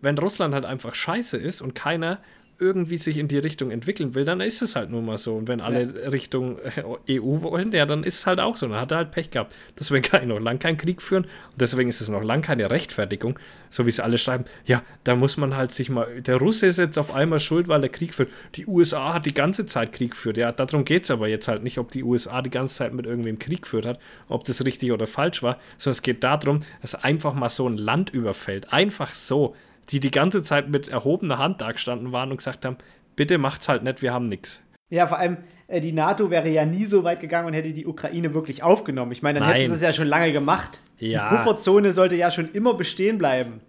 Wenn Russland halt einfach scheiße ist und keiner irgendwie sich in die Richtung entwickeln will, dann ist es halt nun mal so. Und wenn alle ja. Richtung äh, EU wollen, ja, dann ist es halt auch so. Dann hat er halt Pech gehabt. Deswegen kann ich noch lang keinen Krieg führen. Und deswegen ist es noch lang keine Rechtfertigung, so wie es alle schreiben. Ja, da muss man halt sich mal. Der Russe ist jetzt auf einmal schuld, weil er Krieg führt. Die USA hat die ganze Zeit Krieg geführt. Ja, darum geht es aber jetzt halt nicht, ob die USA die ganze Zeit mit irgendwem Krieg geführt hat, ob das richtig oder falsch war, sondern es geht darum, dass einfach mal so ein Land überfällt. Einfach so die die ganze Zeit mit erhobener Hand da gestanden waren und gesagt haben, bitte macht's halt nicht, wir haben nichts. Ja, vor allem äh, die NATO wäre ja nie so weit gegangen und hätte die Ukraine wirklich aufgenommen. Ich meine, dann Nein. hätten sie es ja schon lange gemacht. Ja. Die Pufferzone sollte ja schon immer bestehen bleiben.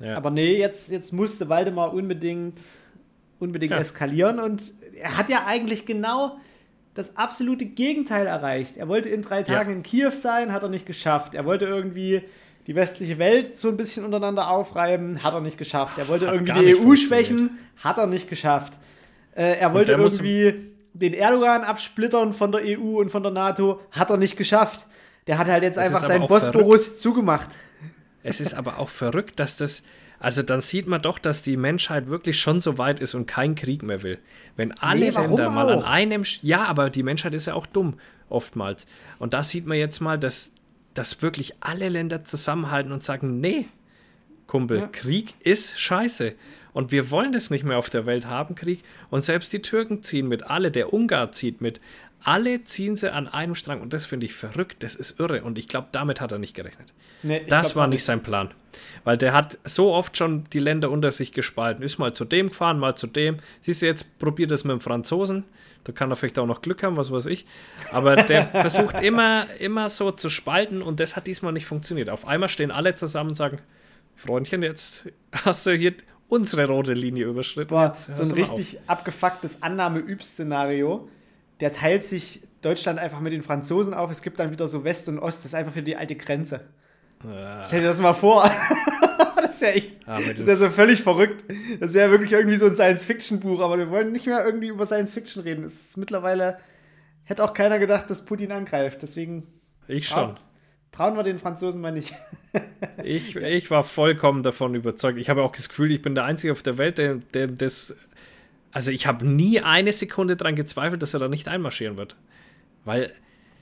Ja. Aber nee, jetzt, jetzt musste Waldemar unbedingt, unbedingt ja. eskalieren und er hat ja eigentlich genau das absolute Gegenteil erreicht. Er wollte in drei Tagen in Kiew sein, hat er nicht geschafft. Er wollte irgendwie die westliche Welt so ein bisschen untereinander aufreiben, hat er nicht geschafft. Er wollte hat irgendwie die EU schwächen, hat er nicht geschafft. Äh, er wollte irgendwie den Erdogan absplittern von der EU und von der NATO, hat er nicht geschafft. Der hat halt jetzt das einfach seinen Bosporus zugemacht. Es ist aber auch verrückt, dass das. Also dann sieht man doch, dass die Menschheit wirklich schon so weit ist und keinen Krieg mehr will. Wenn alle nee, Länder mal an einem. Ja, aber die Menschheit ist ja auch dumm, oftmals. Und da sieht man jetzt mal, dass dass wirklich alle Länder zusammenhalten und sagen, nee, Kumpel, ja. Krieg ist scheiße. Und wir wollen das nicht mehr auf der Welt haben, Krieg. Und selbst die Türken ziehen mit, alle, der Ungar zieht mit. Alle ziehen sie an einem Strang. Und das finde ich verrückt, das ist irre. Und ich glaube, damit hat er nicht gerechnet. Nee, das war nicht sein Plan. Weil der hat so oft schon die Länder unter sich gespalten. Ist mal zu dem gefahren, mal zu dem. Siehst du, jetzt probiert das mit dem Franzosen. Da kann er vielleicht auch noch Glück haben, was weiß ich. Aber der versucht immer, immer so zu spalten und das hat diesmal nicht funktioniert. Auf einmal stehen alle zusammen und sagen: Freundchen, jetzt hast du hier unsere rote Linie überschritten. Boah, so ein richtig auf. abgefucktes Annahme-Üb-Szenario. Der teilt sich Deutschland einfach mit den Franzosen auf. Es gibt dann wieder so West und Ost. Das ist einfach für die alte Grenze. Ja. Stell dir das mal vor. Das wäre echt, ja, das wäre so völlig verrückt. Das wäre wirklich irgendwie so ein Science-Fiction-Buch, aber wir wollen nicht mehr irgendwie über Science-Fiction reden. Es ist mittlerweile, hätte auch keiner gedacht, dass Putin angreift. Deswegen. Ich schon. Trauen wir den Franzosen mal nicht. ich, ich war vollkommen davon überzeugt. Ich habe auch das Gefühl, ich bin der Einzige auf der Welt, der, der das. Also, ich habe nie eine Sekunde daran gezweifelt, dass er da nicht einmarschieren wird. Weil.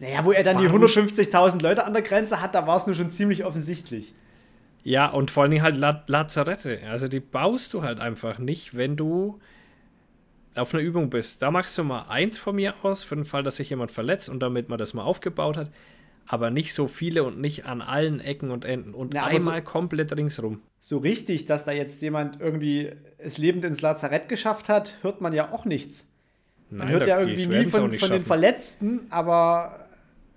Naja, wo er dann die 150.000 Leute an der Grenze hat, da war es nur schon ziemlich offensichtlich. Ja, und vor allen Dingen halt La Lazarette. Also die baust du halt einfach nicht, wenn du auf einer Übung bist. Da machst du mal eins von mir aus, für den Fall, dass sich jemand verletzt und damit man das mal aufgebaut hat. Aber nicht so viele und nicht an allen Ecken und Enden und ja, einmal so, komplett ringsrum. So richtig, dass da jetzt jemand irgendwie es lebend ins Lazarett geschafft hat, hört man ja auch nichts. Man Nein, hört ja irgendwie nie von, von den Verletzten, aber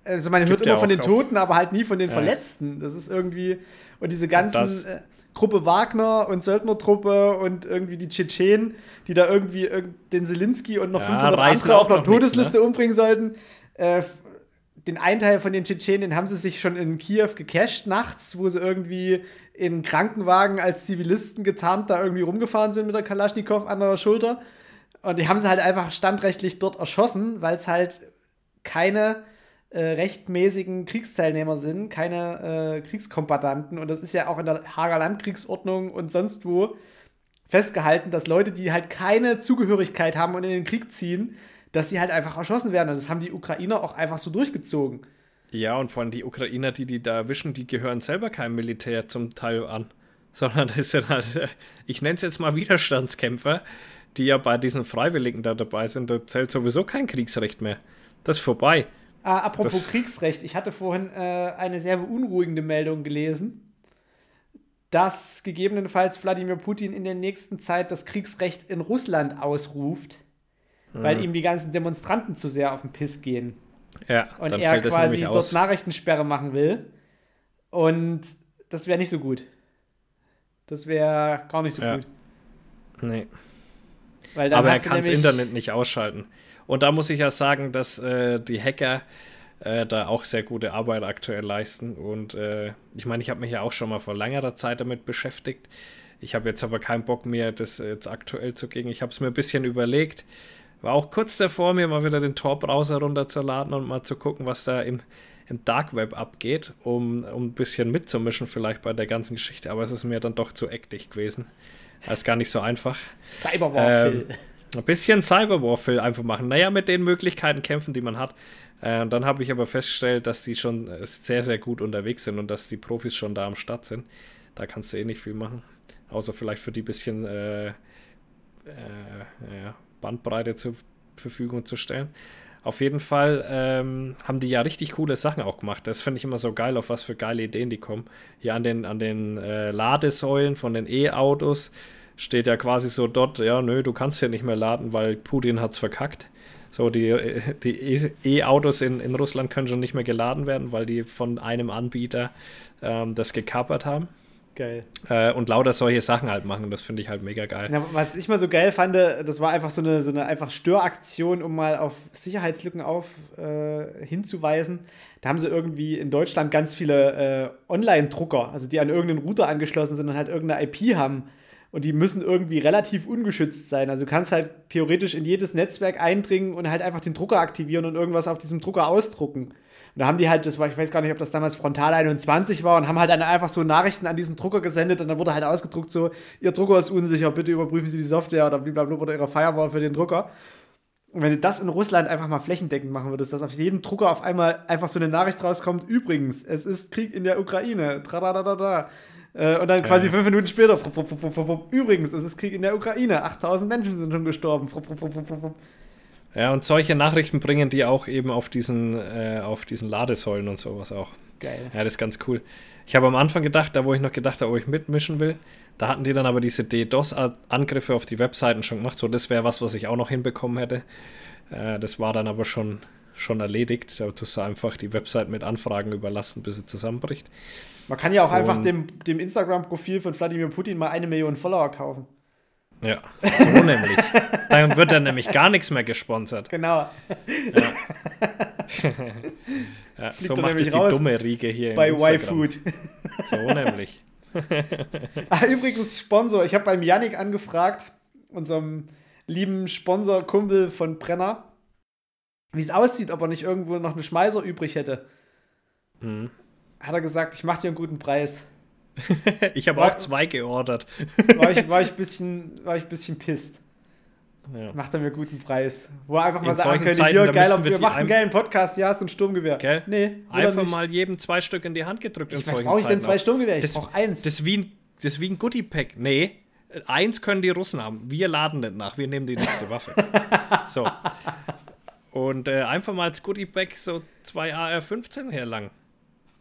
also man hört immer von den Toten, aber halt nie von den ja. Verletzten. Das ist irgendwie. Und diese ganzen äh, Gruppe Wagner und Söldnertruppe und irgendwie die Tschetschenen, die da irgendwie den Zelensky und noch ja, 500 andere auf einer Todesliste nix, ne? umbringen sollten. Äh, den einen Teil von den Tschetschenen, den haben sie sich schon in Kiew gecasht nachts, wo sie irgendwie in Krankenwagen als Zivilisten getarnt da irgendwie rumgefahren sind mit der Kalaschnikow an der Schulter. Und die haben sie halt einfach standrechtlich dort erschossen, weil es halt keine äh, rechtmäßigen Kriegsteilnehmer sind, keine äh, Kriegskombatanten. Und das ist ja auch in der Hager Landkriegsordnung und sonst wo festgehalten, dass Leute, die halt keine Zugehörigkeit haben und in den Krieg ziehen, dass sie halt einfach erschossen werden. Und das haben die Ukrainer auch einfach so durchgezogen. Ja, und vor allem die Ukrainer, die die da erwischen, die gehören selber keinem Militär zum Teil an. Sondern das sind halt, ich nenne es jetzt mal Widerstandskämpfer, die ja bei diesen Freiwilligen da dabei sind. Da zählt sowieso kein Kriegsrecht mehr. Das ist vorbei. Ah, apropos das Kriegsrecht, ich hatte vorhin äh, eine sehr beunruhigende Meldung gelesen, dass gegebenenfalls Wladimir Putin in der nächsten Zeit das Kriegsrecht in Russland ausruft, mhm. weil ihm die ganzen Demonstranten zu sehr auf den Piss gehen. Ja, und er quasi dort aus. Nachrichtensperre machen will. Und das wäre nicht so gut. Das wäre gar nicht so ja. gut. Nee. Aber er kann das Internet nicht ausschalten. Und da muss ich ja sagen, dass äh, die Hacker äh, da auch sehr gute Arbeit aktuell leisten. Und äh, ich meine, ich habe mich ja auch schon mal vor längerer Zeit damit beschäftigt. Ich habe jetzt aber keinen Bock mehr, das jetzt aktuell zu gehen. Ich habe es mir ein bisschen überlegt. War auch kurz davor, mir mal wieder den Tor-Browser runterzuladen und mal zu gucken, was da im, im Dark Web abgeht, um, um ein bisschen mitzumischen, vielleicht bei der ganzen Geschichte. Aber es ist mir dann doch zu eklig gewesen. Das ist gar nicht so einfach. Cyberwarfare. Ähm, ein bisschen Cyberwarfare einfach machen. Naja, mit den Möglichkeiten kämpfen, die man hat. Äh, und dann habe ich aber festgestellt, dass die schon äh, sehr, sehr gut unterwegs sind und dass die Profis schon da am Start sind. Da kannst du eh nicht viel machen. Außer vielleicht für die bisschen äh, äh, ja, Bandbreite zur Verfügung zu stellen. Auf jeden Fall ähm, haben die ja richtig coole Sachen auch gemacht. Das finde ich immer so geil, auf was für geile Ideen die kommen. Hier an den, an den äh, Ladesäulen von den E-Autos steht ja quasi so dort, ja, nö, du kannst hier nicht mehr laden, weil Putin hat es verkackt. So, die, die E-Autos in, in Russland können schon nicht mehr geladen werden, weil die von einem Anbieter ähm, das gekapert haben. Geil. Äh, und lauter solche Sachen halt machen. Das finde ich halt mega geil. Ja, was ich mal so geil fand, das war einfach so eine, so eine einfach Störaktion, um mal auf Sicherheitslücken auf äh, hinzuweisen. Da haben sie irgendwie in Deutschland ganz viele äh, Online-Drucker, also die an irgendeinen Router angeschlossen sind und halt irgendeine IP haben. Und die müssen irgendwie relativ ungeschützt sein. Also du kannst halt theoretisch in jedes Netzwerk eindringen und halt einfach den Drucker aktivieren und irgendwas auf diesem Drucker ausdrucken. Und da haben die halt, das war, ich weiß gar nicht, ob das damals Frontal 21 war, und haben halt dann einfach so Nachrichten an diesen Drucker gesendet und dann wurde halt ausgedruckt, so, Ihr Drucker ist unsicher, bitte überprüfen Sie die Software oder blablabla oder Ihre Firewall für den Drucker. Und wenn du das in Russland einfach mal flächendeckend machen würdest, dass auf jedem Drucker auf einmal einfach so eine Nachricht rauskommt, übrigens, es ist Krieg in der Ukraine, tradadadada. Äh, und dann quasi ja. fünf Minuten später, übrigens, es ist Krieg in der Ukraine, 8000 Menschen sind schon gestorben. Ja, und solche Nachrichten bringen die auch eben auf diesen, äh, auf diesen Ladesäulen und sowas auch. Geil. Ja, das ist ganz cool. Ich habe am Anfang gedacht, da wo ich noch gedacht habe, ob ich mitmischen will, da hatten die dann aber diese DDoS-Angriffe auf die Webseiten schon gemacht. So, das wäre was, was ich auch noch hinbekommen hätte. Äh, das war dann aber schon, schon erledigt. Da tust du einfach die Website mit Anfragen überlassen, bis sie zusammenbricht. Man kann ja auch und einfach dem, dem Instagram-Profil von Wladimir Putin mal eine Million Follower kaufen. Ja, so nämlich. Dann wird er nämlich gar nichts mehr gesponsert. Genau. Ja. ja, so macht es die dumme Riege hier bei YFood. So nämlich. ah, übrigens, Sponsor. Ich habe beim Yannick angefragt, unserem lieben Sponsor-Kumpel von Brenner, wie es aussieht, ob er nicht irgendwo noch eine Schmeißer übrig hätte. Mhm. Hat er gesagt, ich mache dir einen guten Preis. ich habe auch zwei geordert. war, ich, war, ich bisschen, war ich ein bisschen pisst. Ja. Macht er mir guten Preis. Wo er einfach mal sagen könnte, Zeiten, hier, geil, wir, wir machen einen geilen Podcast, ja, hast du ein Sturmgewehr. Gell? Nee, Einfach mal jedem zwei Stück in die Hand gedrückt. Ich, brauche ich denn zwei Sturmgewehr? Ich brauche eins. Das ist, wie ein, das ist wie ein Goodie-Pack. Nee, eins können die Russen haben. Wir laden nicht nach, wir nehmen die nächste Waffe. so. Und äh, einfach mal als Goodie-Pack so zwei AR-15 herlang.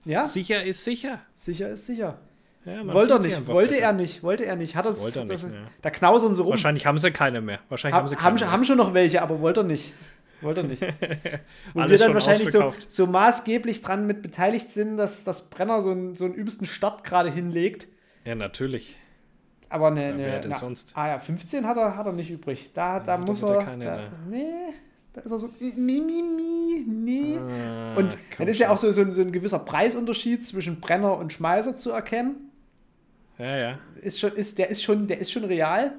Ja. Sicher ist sicher. Sicher ist sicher. Ja, wollte er nicht, wollte besser. er nicht, wollte er nicht. Hat das, wollte er nicht, das, ja. Da knausern sie rum. Wahrscheinlich haben sie keine mehr. Wahrscheinlich ha haben sie keine haben, mehr. haben schon noch welche, aber wollte er nicht. Wollte er nicht. Wo wir dann wahrscheinlich so, so, maßgeblich dran mit beteiligt sind, dass das Brenner so einen, so einen übelsten Start gerade hinlegt. Ja, natürlich. Aber eine, ja, wer denn sonst? Ah ja, 15 hat er, hat er nicht übrig. Da, da muss er. Keine da, nee, da ist er so, mi, mi, mi, nee. Ah, und dann ist ja auch so, so, so ein gewisser Preisunterschied zwischen Brenner und Schmeißer zu erkennen. Ja, ja. Ist schon, ist, der, ist schon, der ist schon real.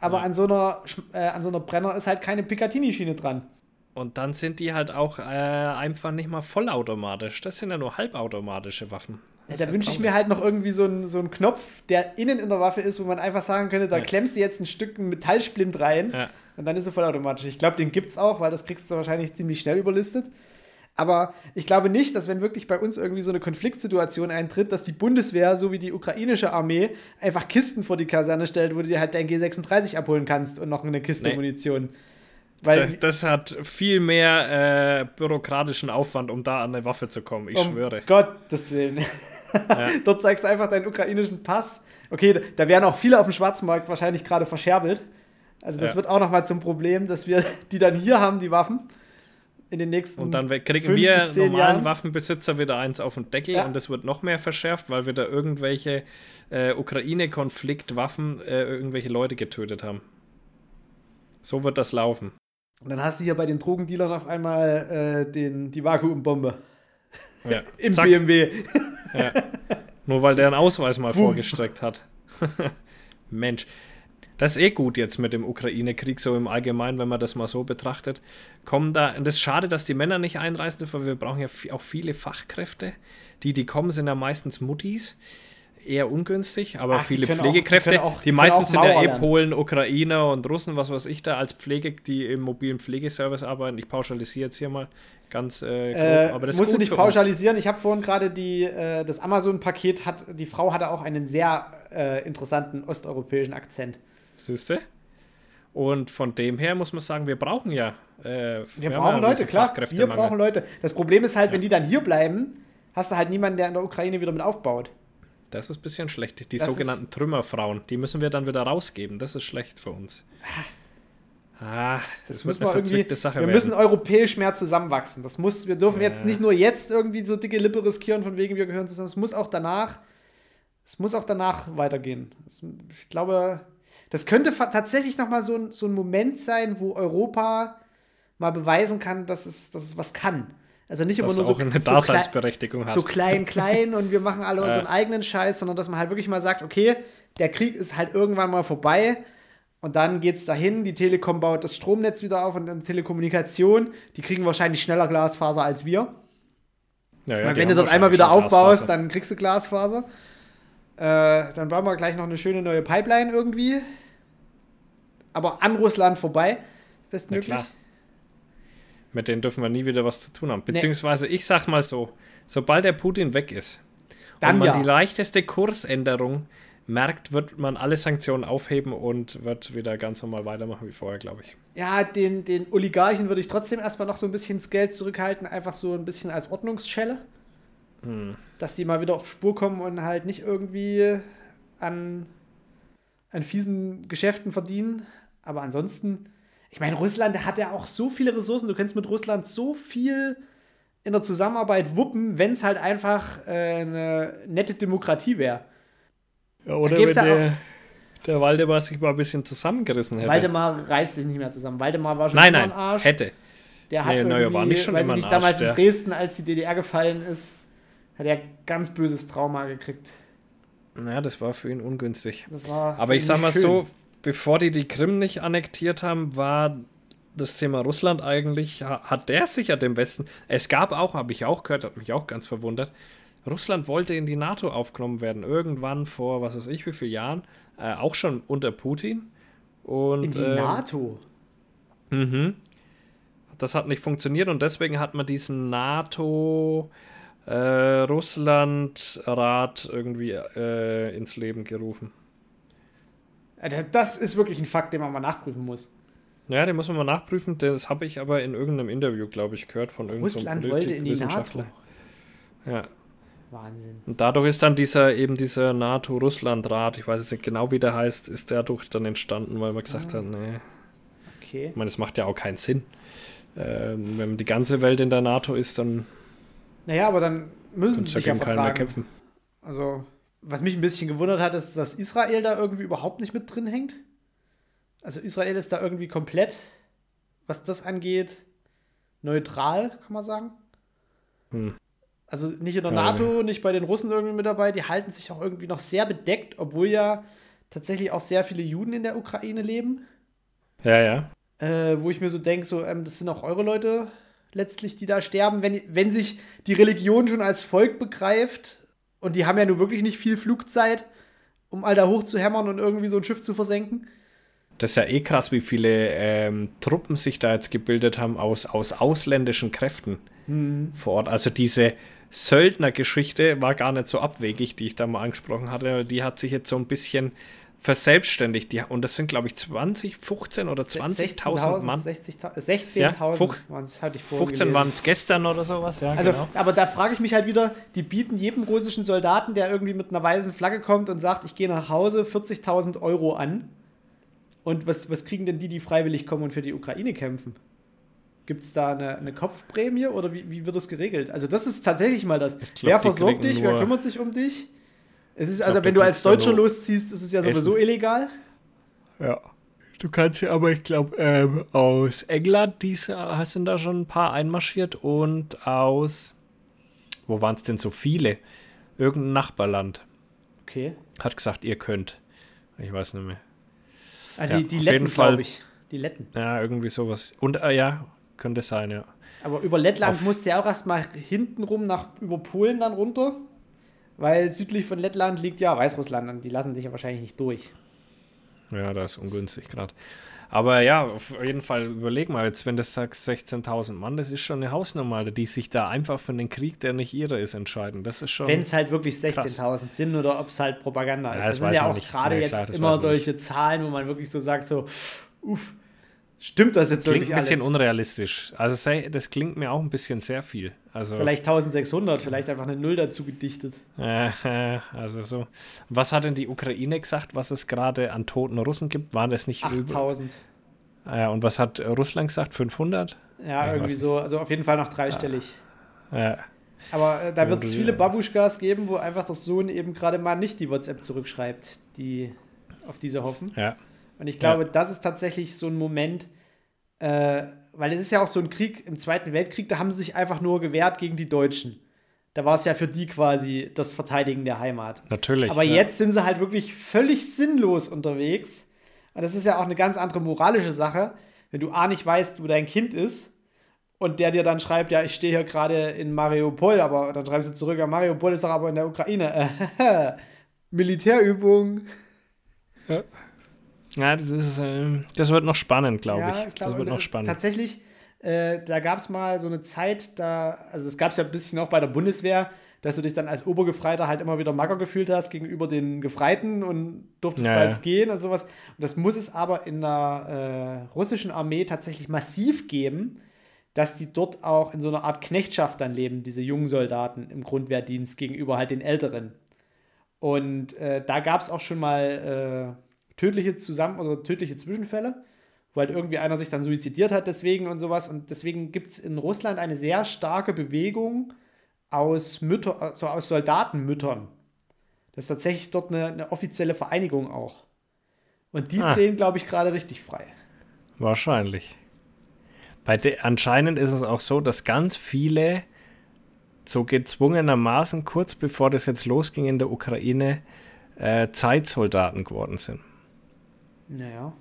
Aber ja. an, so einer, äh, an so einer Brenner ist halt keine Picatinny-Schiene dran. Und dann sind die halt auch äh, einfach nicht mal vollautomatisch. Das sind ja nur halbautomatische Waffen. Ja, da wünsche ich mir halt noch irgendwie so einen, so einen Knopf, der innen in der Waffe ist, wo man einfach sagen könnte, da ja. klemmst du jetzt ein Stück Metallsplint rein ja. Und dann ist er vollautomatisch. Ich glaube, den gibt es auch, weil das kriegst du wahrscheinlich ziemlich schnell überlistet. Aber ich glaube nicht, dass wenn wirklich bei uns irgendwie so eine Konfliktsituation eintritt, dass die Bundeswehr, so wie die ukrainische Armee, einfach Kisten vor die Kaserne stellt, wo du dir halt dein G36 abholen kannst und noch eine Kiste nee. Munition. Weil das, das, hat viel mehr äh, bürokratischen Aufwand, um da an eine Waffe zu kommen, ich um schwöre. Gottes Willen. Ja. Dort zeigst du einfach deinen ukrainischen Pass. Okay, da werden auch viele auf dem Schwarzmarkt wahrscheinlich gerade verscherbelt. Also das ja. wird auch noch mal zum Problem, dass wir die dann hier haben, die Waffen in den nächsten Und dann kriegen wir normalen Jahren. Waffenbesitzer wieder eins auf den Deckel ja. und es wird noch mehr verschärft, weil wir da irgendwelche äh, Ukraine-Konfliktwaffen äh, irgendwelche Leute getötet haben. So wird das laufen. Und dann hast du hier bei den Drogendealern auf einmal äh, den, die Vakuumbombe. Ja. Im Zack. BMW. Ja. Nur weil der einen Ausweis mal Boom. vorgestreckt hat. Mensch. Das ist eh gut jetzt mit dem Ukraine-Krieg, so im Allgemeinen, wenn man das mal so betrachtet. Kommen da, und das ist schade, dass die Männer nicht einreisen weil wir brauchen ja auch viele Fachkräfte. Die, die kommen, sind ja meistens Muttis. Eher ungünstig, aber Ach, viele Pflegekräfte. Auch, die, auch, die, die meisten sind ja eh Polen, Ukrainer und Russen, was weiß ich da, als Pflege, die im mobilen Pflegeservice arbeiten. Ich pauschalisiere jetzt hier mal ganz äh, grob, äh, aber das musst du nicht pauschalisieren. Ich habe vorhin gerade die äh, das Amazon-Paket hat, die Frau hatte auch einen sehr äh, interessanten osteuropäischen Akzent. Siehst du? Und von dem her muss man sagen, wir brauchen ja. Äh, wir, brauchen Leute, klar. Wir brauchen Leute. Das Problem ist halt, wenn die dann hier bleiben, hast du halt niemanden, der in der Ukraine wieder mit aufbaut. Das ist ein bisschen schlecht. Die das sogenannten Trümmerfrauen, die müssen wir dann wieder rausgeben. Das ist schlecht für uns. Ah, das, das müssen wir irgendwie. Sache wir werden. müssen europäisch mehr zusammenwachsen. Das muss, wir dürfen ja. jetzt nicht nur jetzt irgendwie so dicke Lippe riskieren, von wegen wir gehören zusammen. Es muss auch danach, es muss auch danach weitergehen. ich glaube, das könnte tatsächlich noch mal so ein, so ein Moment sein, wo Europa mal beweisen kann, dass es, dass es was kann. Also nicht immer nur so, eine Daseinsberechtigung so, klein, klein und wir machen alle ja. unseren eigenen Scheiß, sondern dass man halt wirklich mal sagt, okay, der Krieg ist halt irgendwann mal vorbei und dann geht es dahin, die Telekom baut das Stromnetz wieder auf und dann Telekommunikation, die kriegen wahrscheinlich schneller Glasfaser als wir. Ja, ja, wenn du dort einmal wieder aufbaust, dann kriegst du Glasfaser. Äh, dann bauen wir gleich noch eine schöne neue Pipeline irgendwie. Aber an Russland vorbei, bestmöglich. Mit denen dürfen wir nie wieder was zu tun haben. Beziehungsweise, nee. ich sag mal so: sobald der Putin weg ist dann und man ja. die leichteste Kursänderung merkt, wird man alle Sanktionen aufheben und wird wieder ganz normal weitermachen wie vorher, glaube ich. Ja, den, den Oligarchen würde ich trotzdem erstmal noch so ein bisschen das Geld zurückhalten, einfach so ein bisschen als Ordnungsschelle. Hm. Dass die mal wieder auf Spur kommen und halt nicht irgendwie an, an fiesen Geschäften verdienen. Aber ansonsten, ich meine, Russland hat ja auch so viele Ressourcen. Du kannst mit Russland so viel in der Zusammenarbeit wuppen, wenn es halt einfach äh, eine nette Demokratie wäre. Ja, oder wenn ja der, der Waldemar sich mal ein bisschen zusammengerissen hätte. Waldemar reißt sich nicht mehr zusammen. Waldemar war schon nein, nein, Arsch. Hätte. Der hat nee, irgendwie, war nicht schon weiß ich nicht, damals in Dresden, als die DDR gefallen ist, hat er ganz böses Trauma gekriegt. Naja, das war für ihn ungünstig. Das war Aber ich sag mal schön. so, bevor die die Krim nicht annektiert haben, war das Thema Russland eigentlich, hat der sicher dem Westen, es gab auch, habe ich auch gehört, hat mich auch ganz verwundert, Russland wollte in die NATO aufgenommen werden, irgendwann vor, was weiß ich, wie vielen Jahren, äh, auch schon unter Putin. Und, in die äh, NATO? Mhm. Das hat nicht funktioniert und deswegen hat man diesen NATO äh, Russland-Rat irgendwie äh, ins Leben gerufen. Das ist wirklich ein Fakt, den man mal nachprüfen muss. Ja, den muss man mal nachprüfen. Das habe ich aber in irgendeinem Interview, glaube ich, gehört von irgendeinem Russland wollte in die NATO. Ja. Wahnsinn. Und dadurch ist dann dieser eben dieser NATO-Russland-Rat, ich weiß jetzt nicht genau, wie der heißt, ist dadurch dann entstanden, weil man gesagt ah. hat, nee. Okay. Ich meine, es macht ja auch keinen Sinn. Ähm, wenn die ganze Welt in der NATO ist, dann naja, aber dann müssen sie sich ja vertragen. kämpfen. Also, was mich ein bisschen gewundert hat, ist, dass Israel da irgendwie überhaupt nicht mit drin hängt. Also Israel ist da irgendwie komplett, was das angeht, neutral, kann man sagen. Hm. Also nicht in der NATO, nicht bei den Russen irgendwie mit dabei. Die halten sich auch irgendwie noch sehr bedeckt, obwohl ja tatsächlich auch sehr viele Juden in der Ukraine leben. Ja, ja. Äh, wo ich mir so denke, so, ähm, das sind auch eure Leute, letztlich, die da sterben, wenn, wenn sich die Religion schon als Volk begreift und die haben ja nur wirklich nicht viel Flugzeit, um all da hoch zu hämmern und irgendwie so ein Schiff zu versenken. Das ist ja eh krass, wie viele ähm, Truppen sich da jetzt gebildet haben aus, aus ausländischen Kräften. hm. vor Ort. Also diese Söldner-Geschichte war gar nicht so abwegig, die ich da mal angesprochen hatte. Die hat sich jetzt so ein bisschen verselbstständigt. Die, und das sind, glaube ich, 20, 15 oder 20.000 Mann. 16.000 ja, waren es, hatte ich 15 waren es gestern oder sowas, ja. Also, genau. aber da frage ich mich halt wieder, die bieten jedem russischen Soldaten, der irgendwie mit einer weißen Flagge kommt und sagt, ich gehe nach Hause, 40.000 Euro an. Und was, was kriegen denn die, die freiwillig kommen und für die Ukraine kämpfen? Gibt es da eine, eine, Kopfprämie oder wie, wie wird das geregelt? Also, das ist tatsächlich mal das. Glaub, wer versorgt dich? Wer kümmert sich um dich? Es ist, also, glaub, wenn du als Deutscher losziehst, ist es ja sowieso Essen. illegal. Ja. Du kannst ja aber, ich glaube, ähm, aus England dies, sind da schon ein paar einmarschiert und aus, wo waren es denn so viele? Irgendein Nachbarland. Okay. Hat gesagt, ihr könnt. Ich weiß nicht mehr. Ah, die, ja, die Letten, glaube ich. Die Letten. Ja, irgendwie sowas. Und äh, ja, könnte sein, ja. Aber über Lettland musste er auch erstmal hintenrum nach über Polen dann runter. Weil südlich von Lettland liegt ja Weißrussland und die lassen dich ja wahrscheinlich nicht durch. Ja, das ist ungünstig gerade. Aber ja, auf jeden Fall überleg mal, jetzt wenn du sagst 16.000 Mann, das ist schon eine Hausnummer, die sich da einfach für den Krieg, der nicht ihre ist, entscheiden. Das ist schon. Wenn es halt wirklich 16.000 sind oder ob es halt Propaganda ist. Ja, das, das sind ja auch gerade ja, jetzt immer solche nicht. Zahlen, wo man wirklich so sagt, so, uff, Stimmt das jetzt klingt wirklich ein bisschen unrealistisch. Also das klingt mir auch ein bisschen sehr viel. Also vielleicht 1600, vielleicht einfach eine Null dazu gedichtet. Äh, also so. Was hat denn die Ukraine gesagt, was es gerade an toten Russen gibt? Waren das nicht 8000. Ja, und was hat Russland gesagt? 500? Ja, ja irgendwie so. Also auf jeden Fall noch dreistellig. Ja. Aber äh, da wird es viele Babuschkas geben, wo einfach der Sohn eben gerade mal nicht die WhatsApp zurückschreibt, die auf diese hoffen. Ja. Und ich glaube, ja. das ist tatsächlich so ein Moment, äh, weil es ist ja auch so ein Krieg im Zweiten Weltkrieg, da haben sie sich einfach nur gewehrt gegen die Deutschen. Da war es ja für die quasi das Verteidigen der Heimat. Natürlich. Aber ja. jetzt sind sie halt wirklich völlig sinnlos unterwegs. Und das ist ja auch eine ganz andere moralische Sache, wenn du A nicht weißt, wo dein Kind ist und der dir dann schreibt, ja, ich stehe hier gerade in Mariupol, aber dann schreibst du zurück, ja, Mariupol ist doch aber in der Ukraine. Militärübung. Ja. Ja, das, ist, äh, das wird noch spannend, glaube ja, ich. ich glaub, das wird noch spannend. Tatsächlich, äh, da gab es mal so eine Zeit, da, also das gab es ja ein bisschen auch bei der Bundeswehr, dass du dich dann als Obergefreiter halt immer wieder mager gefühlt hast gegenüber den Gefreiten und durftest ja, bald ja. gehen und sowas. Und das muss es aber in der äh, russischen Armee tatsächlich massiv geben, dass die dort auch in so einer Art Knechtschaft dann leben, diese jungen Soldaten im Grundwehrdienst gegenüber halt den Älteren. Und äh, da gab es auch schon mal äh, tödliche Zusammen- oder tödliche Zwischenfälle, wo halt irgendwie einer sich dann suizidiert hat deswegen und sowas. Und deswegen gibt es in Russland eine sehr starke Bewegung aus Mütter, also aus Soldatenmüttern. Das ist tatsächlich dort eine, eine offizielle Vereinigung auch. Und die ah. drehen, glaube ich, gerade richtig frei. Wahrscheinlich. Bei de, anscheinend ist es auch so, dass ganz viele so gezwungenermaßen kurz bevor das jetzt losging in der Ukraine äh, Zeitsoldaten geworden sind. Naja.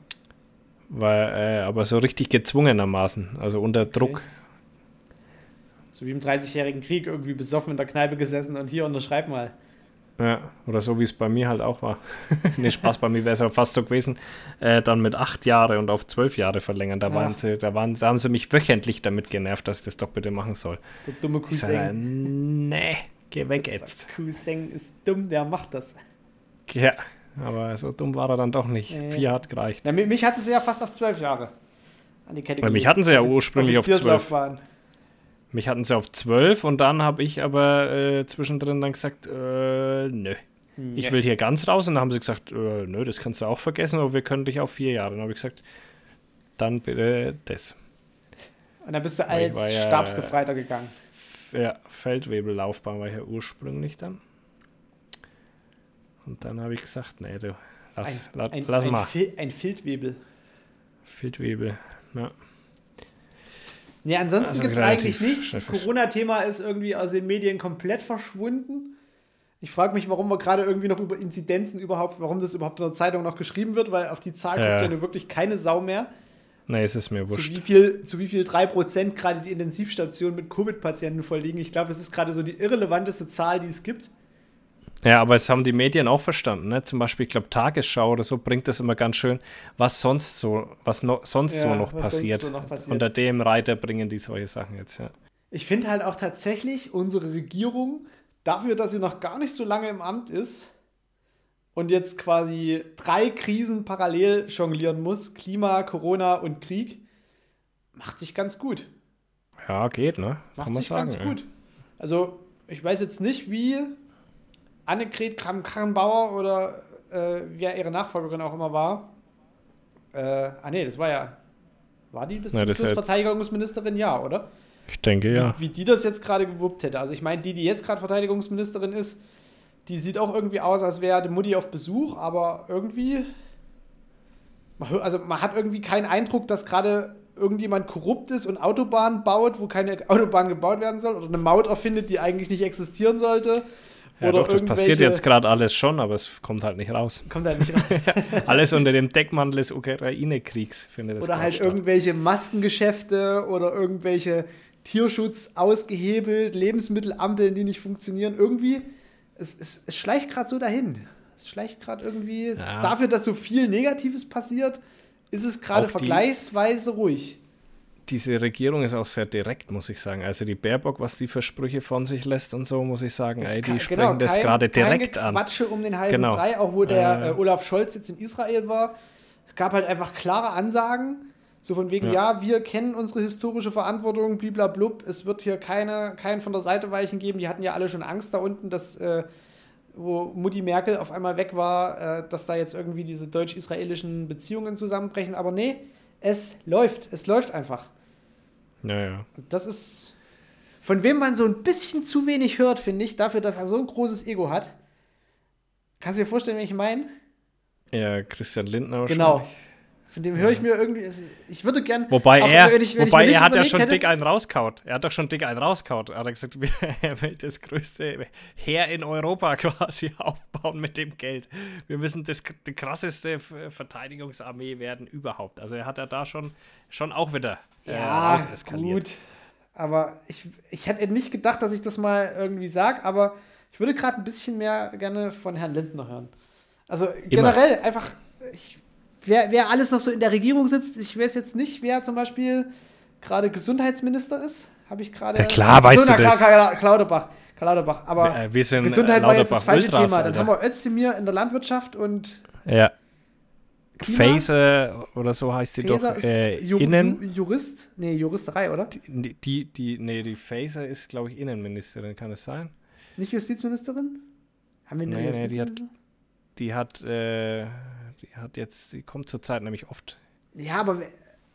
Weil, äh, aber so richtig gezwungenermaßen, also unter okay. Druck. So wie im 30-jährigen Krieg irgendwie besoffen in der Kneipe gesessen und hier unterschreib mal. Ja, oder so wie es bei mir halt auch war. nee, Spaß, bei mir wäre es ja fast so gewesen, äh, dann mit acht Jahre und auf zwölf Jahre verlängern. Da, waren sie, da, waren, da haben sie mich wöchentlich damit genervt, dass ich das doch bitte machen soll. Der dumme Cousin. Sag, nee, geh weg jetzt. Der Cousin ist dumm, der macht das. Ja, aber so dumm war er dann doch nicht. Äh. Vier hat gereicht. Na, mich hatten sie ja fast auf zwölf Jahre an die Kette Weil Mich hatten sie ja ursprünglich auf zwölf. Mich hatten sie auf zwölf und dann habe ich aber äh, zwischendrin dann gesagt, äh, nö. Hm, ich will hier ganz raus und dann haben sie gesagt, äh, nö, das kannst du auch vergessen, aber wir können dich auf vier Jahre. Dann habe ich gesagt, dann bitte das. Und dann bist du als ja, Stabsgefreiter gegangen. Ja, Feldwebellaufbahn war ich ja ursprünglich dann. Und dann habe ich gesagt, nee, du, lass, ein, la, ein, lass ein mal. Fil ein Filtwebel. Filtwebel, ja. Nee, ansonsten also gibt es eigentlich nichts. Das Corona-Thema ist irgendwie aus den Medien komplett verschwunden. Ich frage mich, warum wir gerade irgendwie noch über Inzidenzen überhaupt, warum das überhaupt in der Zeitung noch geschrieben wird, weil auf die Zahl ja. guckt ja nur wirklich keine Sau mehr. Nee, es ist mir wurscht. Zu wie viel, zu wie viel 3% gerade die Intensivstationen mit Covid-Patienten vorliegen. Ich glaube, es ist gerade so die irrelevanteste Zahl, die es gibt. Ja, aber es haben die Medien auch verstanden. Ne? Zum Beispiel, ich glaube, Tagesschau oder so bringt das immer ganz schön, was sonst so, was no, sonst, ja, so noch, passiert. sonst so noch passiert. Unter dem Reiter bringen die solche Sachen jetzt, ja. Ich finde halt auch tatsächlich unsere Regierung, dafür, dass sie noch gar nicht so lange im Amt ist und jetzt quasi drei Krisen parallel jonglieren muss, Klima, Corona und Krieg, macht sich ganz gut. Ja, geht, ne? Macht Kann man sich sagen. ganz ey. gut. Also, ich weiß jetzt nicht, wie Annegret Kramp-Karrenbauer oder äh, wer ihre Nachfolgerin auch immer war. Äh, ah, nee, das war ja. War die bis Ja, zum das Schluss Verteidigungsministerin? Ja, oder? Ich denke, ja. Wie, wie die das jetzt gerade gewuppt hätte. Also, ich meine, die, die jetzt gerade Verteidigungsministerin ist, die sieht auch irgendwie aus, als wäre die Mutti auf Besuch, aber irgendwie. Also, man hat irgendwie keinen Eindruck, dass gerade irgendjemand korrupt ist und Autobahnen baut, wo keine Autobahn gebaut werden soll, oder eine Maut erfindet, die eigentlich nicht existieren sollte. Ja, oder doch, das passiert jetzt gerade alles schon, aber es kommt halt nicht raus. Kommt halt nicht rein. Alles unter dem Deckmantel des Ukraine-Kriegs findet das Oder halt statt. irgendwelche Maskengeschäfte oder irgendwelche Tierschutz ausgehebelt, Lebensmittelampeln, die nicht funktionieren. Irgendwie, es, es, es schleicht gerade so dahin. Es schleicht gerade irgendwie, Ja. dafür, dass so viel Negatives passiert, ist es gerade vergleichsweise ruhig. Diese Regierung ist auch sehr direkt, muss ich sagen. Also die Baerbock, was die für Sprüche von sich lässt und so, muss ich sagen, ey, die Ke- sprechen genau, das kein- gerade direkt an. Quatsche um den heißen Genau. Brei, auch wo der äh, Olaf Scholz jetzt in Israel war. Es gab halt einfach klare Ansagen, so von wegen, Ja. ja, wir kennen unsere historische Verantwortung, bliblablub, es wird hier keine, keinen von der Seite weichen geben. Die hatten ja alle schon Angst da unten, dass, äh, wo Mutti Merkel auf einmal weg war, äh, dass da jetzt irgendwie diese deutsch-israelischen Beziehungen zusammenbrechen. Aber nee, es läuft, es läuft einfach. Ja, ja. Und Das ist, von wem man so ein bisschen zu wenig hört, finde ich, dafür, dass er so ein großes Ego hat. Kannst du dir vorstellen, wen ich meine? Ja, Christian Lindner Genau. Von dem höre ich mir irgendwie, ich würde gern. Wobei er, wenn ich- wenn wobei er hat ja schon hätte- dick einen rauskaut. Er hat doch schon dick einen rauskaut. Er hat gesagt, er will das größte Heer in Europa quasi aufbauen mit dem Geld. Wir müssen das, die krasseste Verteidigungsarmee werden überhaupt. Also er hat ja da schon, schon auch wieder äh, Ja, rauseskaliert. gut. Aber ich, ich hätte nicht gedacht, dass ich das mal irgendwie sage, aber ich würde gerade ein bisschen mehr gerne von Herrn Lindner hören. Also generell einfach, ich, wer, wer alles noch so in der Regierung sitzt, ich weiß jetzt nicht, wer zum Beispiel gerade Gesundheitsminister ist. Habe ich gerade. Ja, klar weißt so, na, du das. Karl- Karl- Klauderbach. Karl Lauterbach. Aber Äh, wir sind Gesundheit war jetzt das falsche Ultras, Thema. Dann Alter. haben wir Özdemir in der Landwirtschaft und Ja. Faser oder so heißt die Faeser doch. ist Äh, Ju innen. Ju Jurist? Nee, Juristerei, oder? Die, die, die, nee, die Faser ist, glaube ich, Innenministerin, kann es sein? Nicht Justizministerin? Haben wir eine Nee, nee, die hat- Justizministerin? Die hat, äh, die hat jetzt, die kommt zurzeit nämlich oft. Ja, aber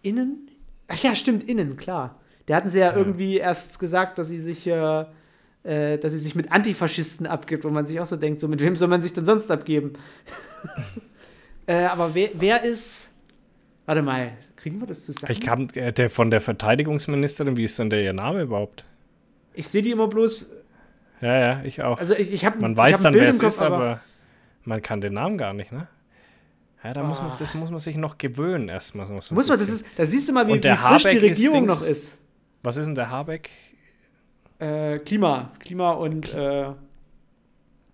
innen? Ach ja, stimmt, innen, klar. Der hatten sie ja, irgendwie erst gesagt, dass sie sich, äh, äh, dass sie sich mit Antifaschisten abgibt, wo man sich auch so denkt, so mit wem soll man sich denn sonst abgeben? äh, aber wer, wer ist. Warte mal, kriegen wir das zusammen? Ich kam, äh, der von der Verteidigungsministerin, wie ist denn der ihr Name überhaupt? Ich sehe die immer bloß. Ja, ja, ich auch. Also ich, ich habe man weiß hab dann, Bild wer es Kopf, ist, aber man kann den Namen gar nicht, ne? Ja, da muss man, Ah. das muss man sich noch gewöhnen erstmal. So Muss man, das ist, da siehst du mal, wie, Und der wie frisch die ist Regierung Dings- noch ist. Was ist denn der Habeck? Äh, Klima, Klima und äh,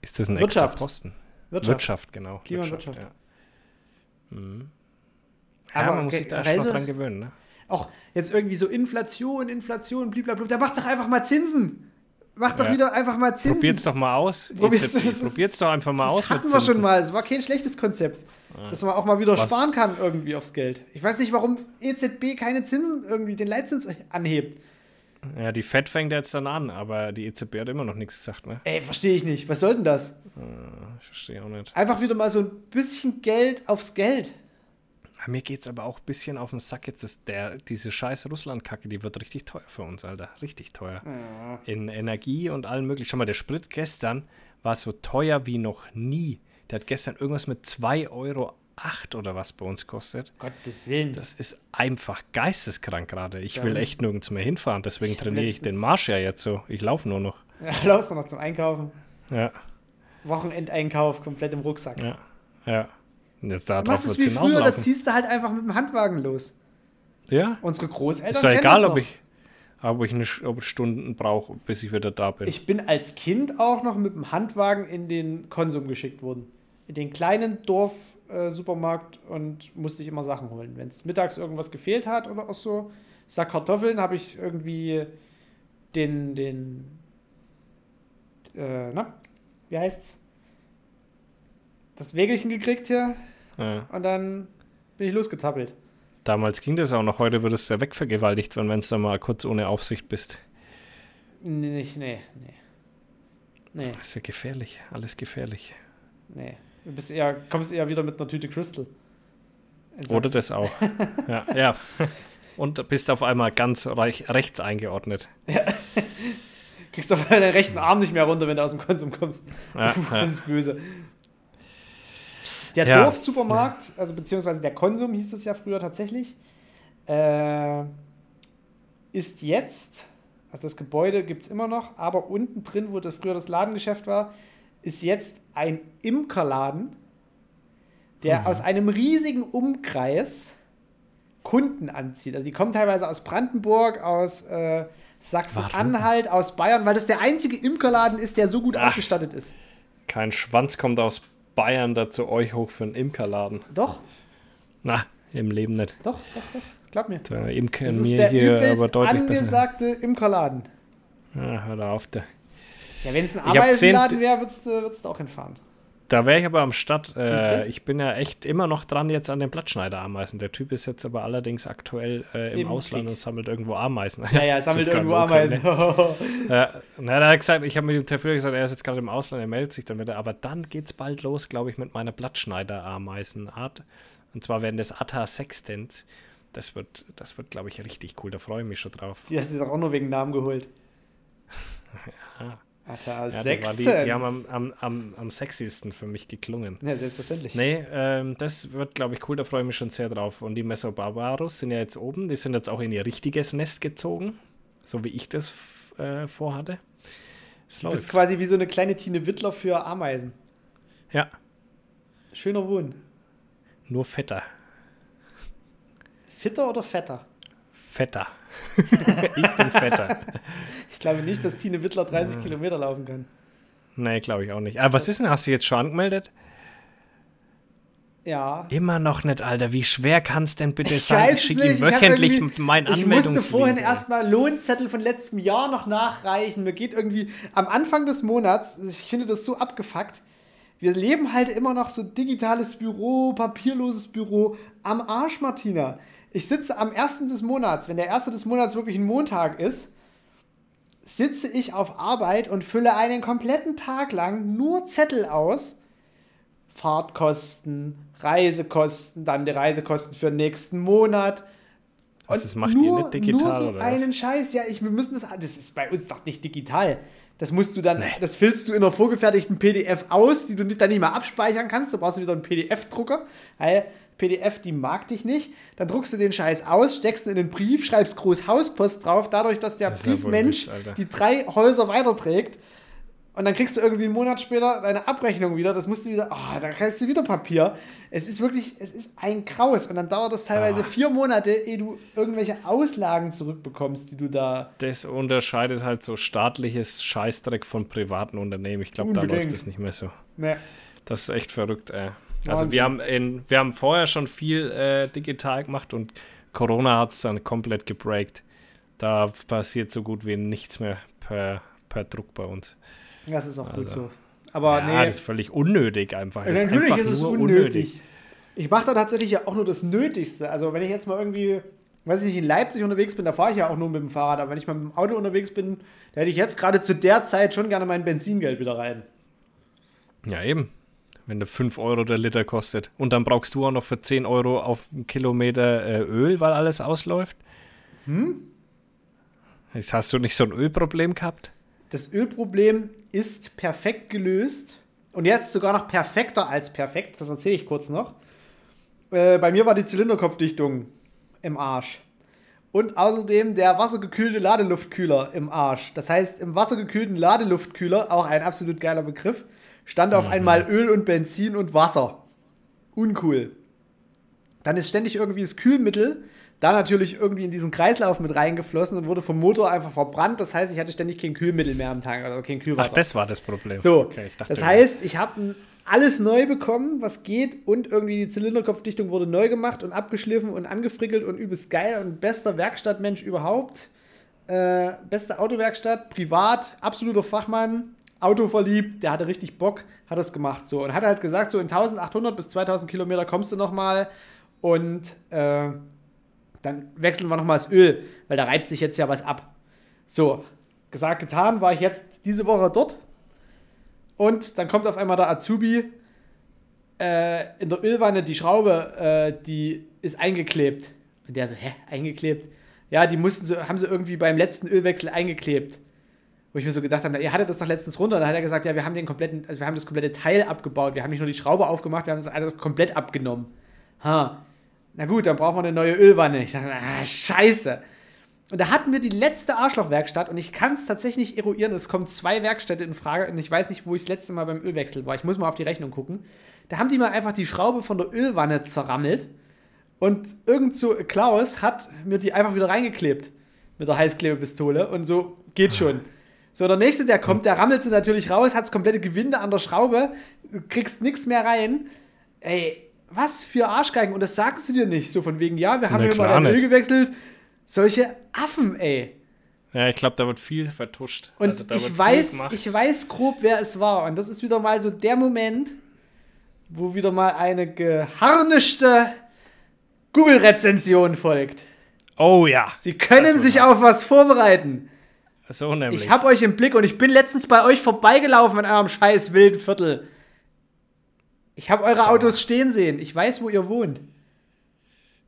Ist das ein Wirtschaft. extra Posten? Wirtschaft. Wirtschaft, genau. Klima und Wirtschaft. Ja, mhm. ja Aber man muss sich da erst noch dran gewöhnen, ne? Auch jetzt irgendwie so Inflation, Inflation, blablabla. Da macht doch einfach mal Zinsen. Macht doch Ja. wieder einfach mal Zinsen. Probiert's doch mal aus. Probiert's- das- Probiert's doch einfach mal das aus hatten mit wir schon mal. Es war kein schlechtes Konzept. Dass man auch mal wieder Was? sparen kann irgendwie aufs Geld. Ich weiß nicht, warum EZB keine Zinsen irgendwie, den Leitzins anhebt. Ja, die FED fängt jetzt dann an, aber die EZB hat immer noch nichts gesagt, ne? Ey, verstehe ich nicht. Was soll denn das? Ich verstehe auch nicht. Einfach wieder mal so ein bisschen Geld aufs Geld. Ja, Mir geht's aber auch ein bisschen auf den Sack jetzt. Ist der, diese scheiß Russland-Kacke, die wird richtig teuer für uns, Alter. Richtig teuer. In Energie und allem möglichen. Schau mal, der Sprit gestern war so teuer wie noch nie. Der hat gestern irgendwas mit 2,08 Euro oder was bei uns kostet. Gottes Willen. Das ist einfach geisteskrank gerade. Ich Ja, will echt nirgends mehr hinfahren. Deswegen trainiere ich den Marsch ja jetzt so. Ich laufe nur noch. Ja, laufst du noch zum Einkaufen. Ja, Wochenendeinkauf komplett im Rucksack. ja, ja. Jetzt machst es wird's wie früher, da ziehst du halt einfach mit dem Handwagen los. Ja, Unsere Großeltern ist doch kennen egal, das ob ich, ob ich eine, Stunden brauche, bis ich wieder da bin. Ich bin als Kind auch noch mit dem Handwagen in den Konsum geschickt worden. In den kleinen Dorf-Supermarkt und musste ich immer Sachen holen. Wenn es mittags irgendwas gefehlt hat oder auch so, Sack Kartoffeln habe ich irgendwie den, den, äh, na, wie heißt's? Das Wägelchen gekriegt hier Ja. und dann bin ich losgetappelt. Damals ging das auch noch. Heute würdest du ja wegvergewaltigt, wenn du da mal kurz ohne Aufsicht bist. Nee, Nicht, nee, nee. Nee, Das ist ja gefährlich. Alles gefährlich. nee. Du bist eher, kommst eher wieder mit einer Tüte Crystal. Oder das auch. ja, ja. Und bist auf einmal ganz reich, rechts eingeordnet. Kriegst auf einmal deinen rechten Arm nicht mehr runter, wenn du aus dem Konsum kommst. Ja, Puh, ja. Das ist böse. Der Ja. Dorfsupermarkt, also beziehungsweise der Konsum hieß es ja früher tatsächlich, äh, ist jetzt, also das Gebäude gibt es immer noch, aber unten drin, wo das früher das Ladengeschäft war, ist jetzt ein Imkerladen, der Mhm. aus einem riesigen Umkreis Kunden anzieht. Also die kommen teilweise aus Brandenburg, aus äh, Sachsen-Anhalt, aus Bayern, weil das der einzige Imkerladen ist, der so gut Ach. ausgestattet ist. Kein Schwanz kommt aus Bayern da zu euch hoch für einen Imkerladen. Doch, Na, im Leben nicht. doch, doch, doch. Glaub mir. Der Imker Das ist mir der hier aber deutlich besser. angesagte Imkerladen. Ja, hör da auf. Da, Ja, wenn es ein Ameisenladen wäre, würdest du, würdest du auch hinfahren. Da wäre ich aber am Start. Äh, ich bin ja echt immer noch dran jetzt an den Blattschneider-Ameisen. Der Typ ist jetzt aber allerdings aktuell äh, im Im Ausland Krieg. und sammelt irgendwo Ameisen. Ja, ja, Das sammelt irgendwo Ameisen. ne? Ja, na, da hat er gesagt, ich habe mit dem Telefon gesagt, er ist jetzt gerade im Ausland, er meldet sich dann wieder. Aber dann geht's bald los, glaube ich, mit meiner Blattschneider-Ameisenart. Und zwar werden das Atta Sextens. Das wird, das wird, glaube ich, richtig cool. Da freue ich mich schon drauf. Die hast du doch auch nur wegen Namen geholt. Ja. Alter, Ja, Sechstens. die, die haben am, am, am, am sexiesten für mich geklungen. Ja, selbstverständlich. Nee, ähm, das wird, glaube ich, cool, da freue ich mich schon sehr drauf. Und die Mesobarbaros sind ja jetzt oben, die sind jetzt auch in ihr richtiges Nest gezogen, so wie ich das äh, vorhatte. Es läuft. quasi wie so eine kleine Tine Wittler für Ameisen. Ja, Schöner Wohn. nur fetter. Fitter oder fetter? Fetter. ich bin fetter. Ich glaube nicht, dass Tine Wittler 30 Kilometer laufen kann. Nee, glaube ich auch nicht. Ah, was ist denn, hast du jetzt schon angemeldet? Ja. Immer noch nicht, Alter. Wie schwer kann es denn bitte Ich sein? Ich schicke ihm wöchentlich mein Ich musste vorhin erstmal Lohnzettel von letztem Jahr noch nachreichen. Mir geht irgendwie am Anfang des Monats, ich finde das so abgefuckt. Wir leben halt immer noch so digitales Büro, papierloses Büro am Arsch, Martina. Ich sitze am ersten des Monats, wenn der erste des Monats wirklich ein Montag ist, sitze ich auf Arbeit und fülle einen kompletten Tag lang nur Zettel aus. Fahrtkosten, Reisekosten, dann die Reisekosten für den nächsten Monat. Was, das macht ihr nicht digital, nur so oder was? einen Scheiß. Ja, ich, wir müssen das. Das ist bei uns doch nicht digital. Das musst du dann, das füllst du in einer vorgefertigten PDF aus, die du nicht, dann nicht mehr abspeichern kannst. Du brauchst wieder einen PDF-Drucker. Weil PDF, die mag dich nicht. Dann druckst du den Scheiß aus, steckst ihn in den Brief, schreibst groß Hauspost drauf, dadurch, dass der Das ist ja Briefmensch Witz, die drei Häuser weiterträgt. Und dann kriegst du irgendwie einen Monat später deine Abrechnung wieder. Das musst du wieder, oh, dann kriegst du wieder Papier. Es ist wirklich, es ist ein Graus. Und dann dauert das teilweise Ah. vier Monate, ehe du irgendwelche Auslagen zurückbekommst, die du da. Das unterscheidet halt so staatliches Scheißdreck von privaten Unternehmen. Ich glaube, da läuft es nicht mehr so. Ne. Das ist echt verrückt, ey. Also Wahnsinn. wir haben, in, wir haben vorher schon viel äh, digital gemacht und Corona hat es dann komplett gebreakt. Da passiert so gut wie nichts mehr per, per Druck bei uns. Das ist auch gut Also. so. Aber ja, nee, das ist völlig unnötig einfach. Das natürlich einfach ist es nur unnötig. Ich mache da tatsächlich ja auch nur das Nötigste. Also wenn ich jetzt mal irgendwie, weiß ich nicht, in Leipzig unterwegs bin, da fahre ich ja auch nur mit dem Fahrrad. Aber wenn ich mal mit dem Auto unterwegs bin, da hätte ich jetzt gerade zu der Zeit schon gerne mein Benzingeld wieder rein. Ja, eben. Wenn der 5 Euro der Liter kostet. Und dann brauchst du auch noch für 10 Euro auf einen Kilometer äh, Öl, weil alles ausläuft. Hm? Jetzt hast du nicht so ein Ölproblem gehabt? Das Ölproblem ist perfekt gelöst. Und jetzt sogar noch perfekter als perfekt. Das erzähle ich kurz noch. Äh, bei mir war die Zylinderkopfdichtung im Arsch. Und außerdem der wassergekühlte Ladeluftkühler im Arsch. Das heißt, im wassergekühlten Ladeluftkühler, auch ein absolut geiler Begriff, stand auf einmal Öl und Benzin und Wasser. Uncool. Dann ist ständig irgendwie das Kühlmittel da natürlich irgendwie in diesen Kreislauf mit reingeflossen und wurde vom Motor einfach verbrannt. Das heißt, ich hatte ständig kein Kühlmittel mehr am Tank oder kein Kühlwasser. Ach, das war das Problem. So, Okay, ich dachte, das heißt, ich habe alles neu bekommen, was geht und irgendwie die Zylinderkopfdichtung wurde neu gemacht und abgeschliffen und angefrickelt und übelst geil und bester Werkstattmensch überhaupt. Äh, beste Autowerkstatt, privat, absoluter Fachmann, Auto verliebt, der hatte richtig Bock, hat das gemacht so. Und hat halt gesagt, so in 1800 bis 2000 Kilometer kommst du nochmal und äh, dann wechseln wir nochmal das Öl, weil da reibt sich jetzt ja was ab. So, gesagt, getan, war ich jetzt diese Woche dort und dann kommt auf einmal der Azubi äh, in der Ölwanne, die Schraube, äh, die ist eingeklebt. Und der so, hä, eingeklebt? Ja, die mussten so, haben sie irgendwie beim letzten Ölwechsel eingeklebt. Wo ich mir so gedacht habe, na, ihr hattet das doch letztens runter. Und dann hat er gesagt, ja, wir haben den kompletten, also wir haben das komplette Teil abgebaut. Wir haben nicht nur die Schraube aufgemacht, wir haben das alles komplett abgenommen. Ha. Na gut, dann brauchen wir eine neue Ölwanne. Ich dachte, ah, scheiße. Und da hatten wir die letzte Arschlochwerkstatt und ich kann es tatsächlich eruieren. Es kommen zwei Werkstätte in Frage und ich weiß nicht, wo ich das letzte Mal beim Ölwechsel war. Ich muss mal auf die Rechnung gucken. Da haben die mal einfach die Schraube von der Ölwanne zerrammelt und irgend so Klaus hat mir die einfach wieder reingeklebt mit der Heißklebepistole und so geht schon. So, der nächste, der kommt, der rammelt sie natürlich raus, hat das komplette Gewinde an der Schraube, kriegst nichts mehr rein. Ey, was für Arschgeigen und das sagen sie dir nicht. So von wegen, ja, wir haben Na hier mal dein Öl gewechselt. Solche Affen, ey. Ja, ich glaube, da wird viel vertuscht. Und Also, ich weiß, ich weiß grob, wer es war. Und das ist wieder mal so der Moment, wo wieder mal eine geharnischte Google-Rezension folgt. Oh ja. Sie können sich auf was vorbereiten. So nämlich. Ich habe euch im Blick und ich bin letztens bei euch vorbeigelaufen in eurem scheiß wilden Viertel. Ich habe eure mal. Autos stehen sehen. Ich weiß, wo ihr wohnt.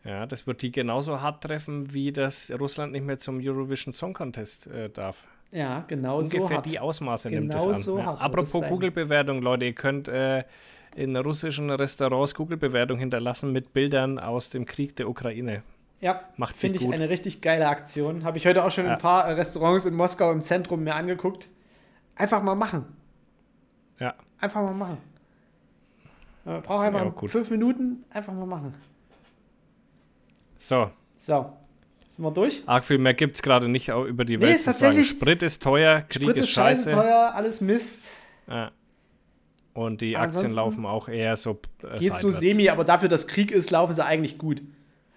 ja, das wird die genauso hart treffen, wie das Russland nicht mehr zum Eurovision Song Contest äh, darf. Ja, genau so Ungefähr die Ausmaße nimmt Genau das an. so ja. Apropos. Google-Bewertung, Leute, ihr könnt äh, in russischen Restaurants Google-Bewertung hinterlassen mit Bildern aus dem Krieg der Ukraine. Ja, Macht finde sich ich gut. eine richtig geile Aktion. Habe ich heute auch schon Ja. ein paar äh, Restaurants in Moskau im Zentrum mir angeguckt. Einfach mal machen. Ja, Einfach mal machen. Man braucht Finde ich einfach fünf Minuten, einfach mal machen. so. So, sind wir durch? Arg viel mehr gibt es gerade nicht auch über die Nee, Welt ist zu sagen. tatsächlich- Sprit ist teuer, Krieg Sprit ist ist scheiße teuer, alles Mist. Ja. Und die Ansonsten Aktien laufen auch eher so äh, Geht so semi, aber dafür, dass Krieg ist, laufen sie eigentlich gut.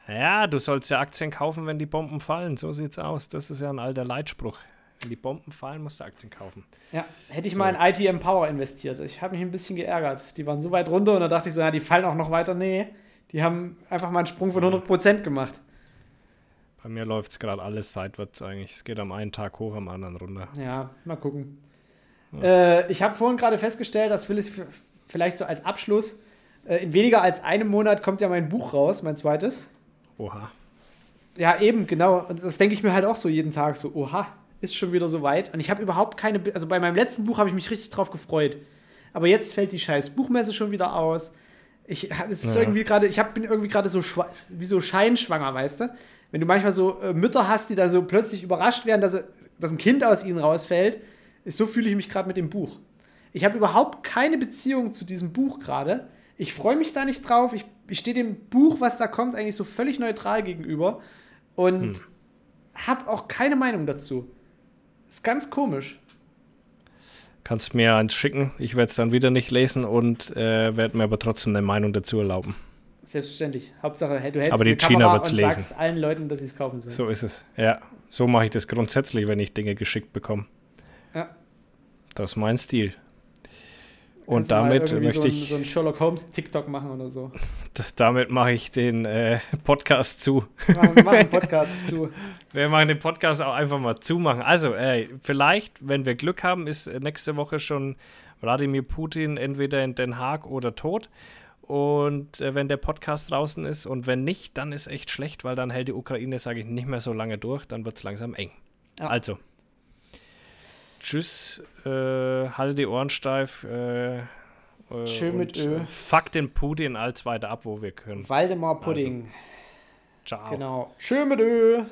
Ja, du sollst ja Aktien kaufen, wenn die Bomben fallen. So sieht's aus. Das ist ja ein alter Leitspruch. Wenn die Bomben fallen, musst du Aktien kaufen. Ja, hätte ich mal in IT Empower investiert. Ich habe mich ein bisschen geärgert. Die waren so weit runter und da dachte ich so, ja, die fallen auch noch weiter. Nee, die haben einfach mal einen Sprung von 100% gemacht. Bei mir läuft es gerade alles seitwärts eigentlich. Es geht am einen Tag hoch, am anderen runter. Ja, mal gucken. Äh, ich habe vorhin gerade festgestellt, das will ich vielleicht so als Abschluss. Äh, in weniger als einem Monat kommt ja mein Buch raus, mein zweites. Oha. Ja, eben, genau. Und das denke ich mir halt auch so jeden Tag so, oha, ist schon wieder so weit. Und ich habe überhaupt keine, also bei meinem letzten Buch habe ich mich richtig drauf gefreut. Aber jetzt fällt die scheiß Buchmesse schon wieder aus. Ich, es ist Ja. irgendwie gerade, ich hab, bin irgendwie gerade so wie so scheinschwanger, weißt du? Wenn du manchmal so äh, Mütter hast, die dann so plötzlich überrascht werden, dass, dass ein Kind aus ihnen rausfällt, ist, so fühle ich mich gerade mit dem Buch. Ich habe überhaupt keine Beziehung zu diesem Buch gerade. Ich freue mich da nicht drauf. Ich, ich stehe dem Buch, was da kommt, eigentlich so völlig neutral gegenüber und habe auch keine Meinung dazu. Ist ganz komisch. Kannst mir eins schicken. Ich werde es dann wieder nicht lesen und äh, werde mir aber trotzdem eine Meinung dazu erlauben. Selbstverständlich. Hauptsache, hey, du hältst Aber die China Kamera wird's und lesen. sagst allen Leuten, dass sie es kaufen sollen. So ist es. Ja, so mache ich das grundsätzlich, wenn ich Dinge geschickt bekomme. Ja. Das ist mein Stil. Und damit möchte so ich, Ein, so ein Sherlock Holmes TikTok machen oder so. damit mache ich den äh, Podcast zu. Machen, machen einen Podcast zu. Wir machen den Podcast auch einfach mal zumachen. Also, ey, vielleicht, wenn wir Glück haben, ist äh, nächste Woche schon Wladimir Putin entweder in Den Haag oder tot. Und äh, wenn der Podcast draußen ist und wenn nicht, dann ist echt schlecht, weil dann hält die Ukraine, sage ich, nicht mehr so lange durch. Dann wird es langsam eng. Ja. Also, tschüss, äh, halte die Ohren steif. Äh, äh, Schön mit Ö. äh, Fuck den Putin als weiter ab, wo wir können. Waldemar Pudding. Ciao. Genau. Schön mit Ö.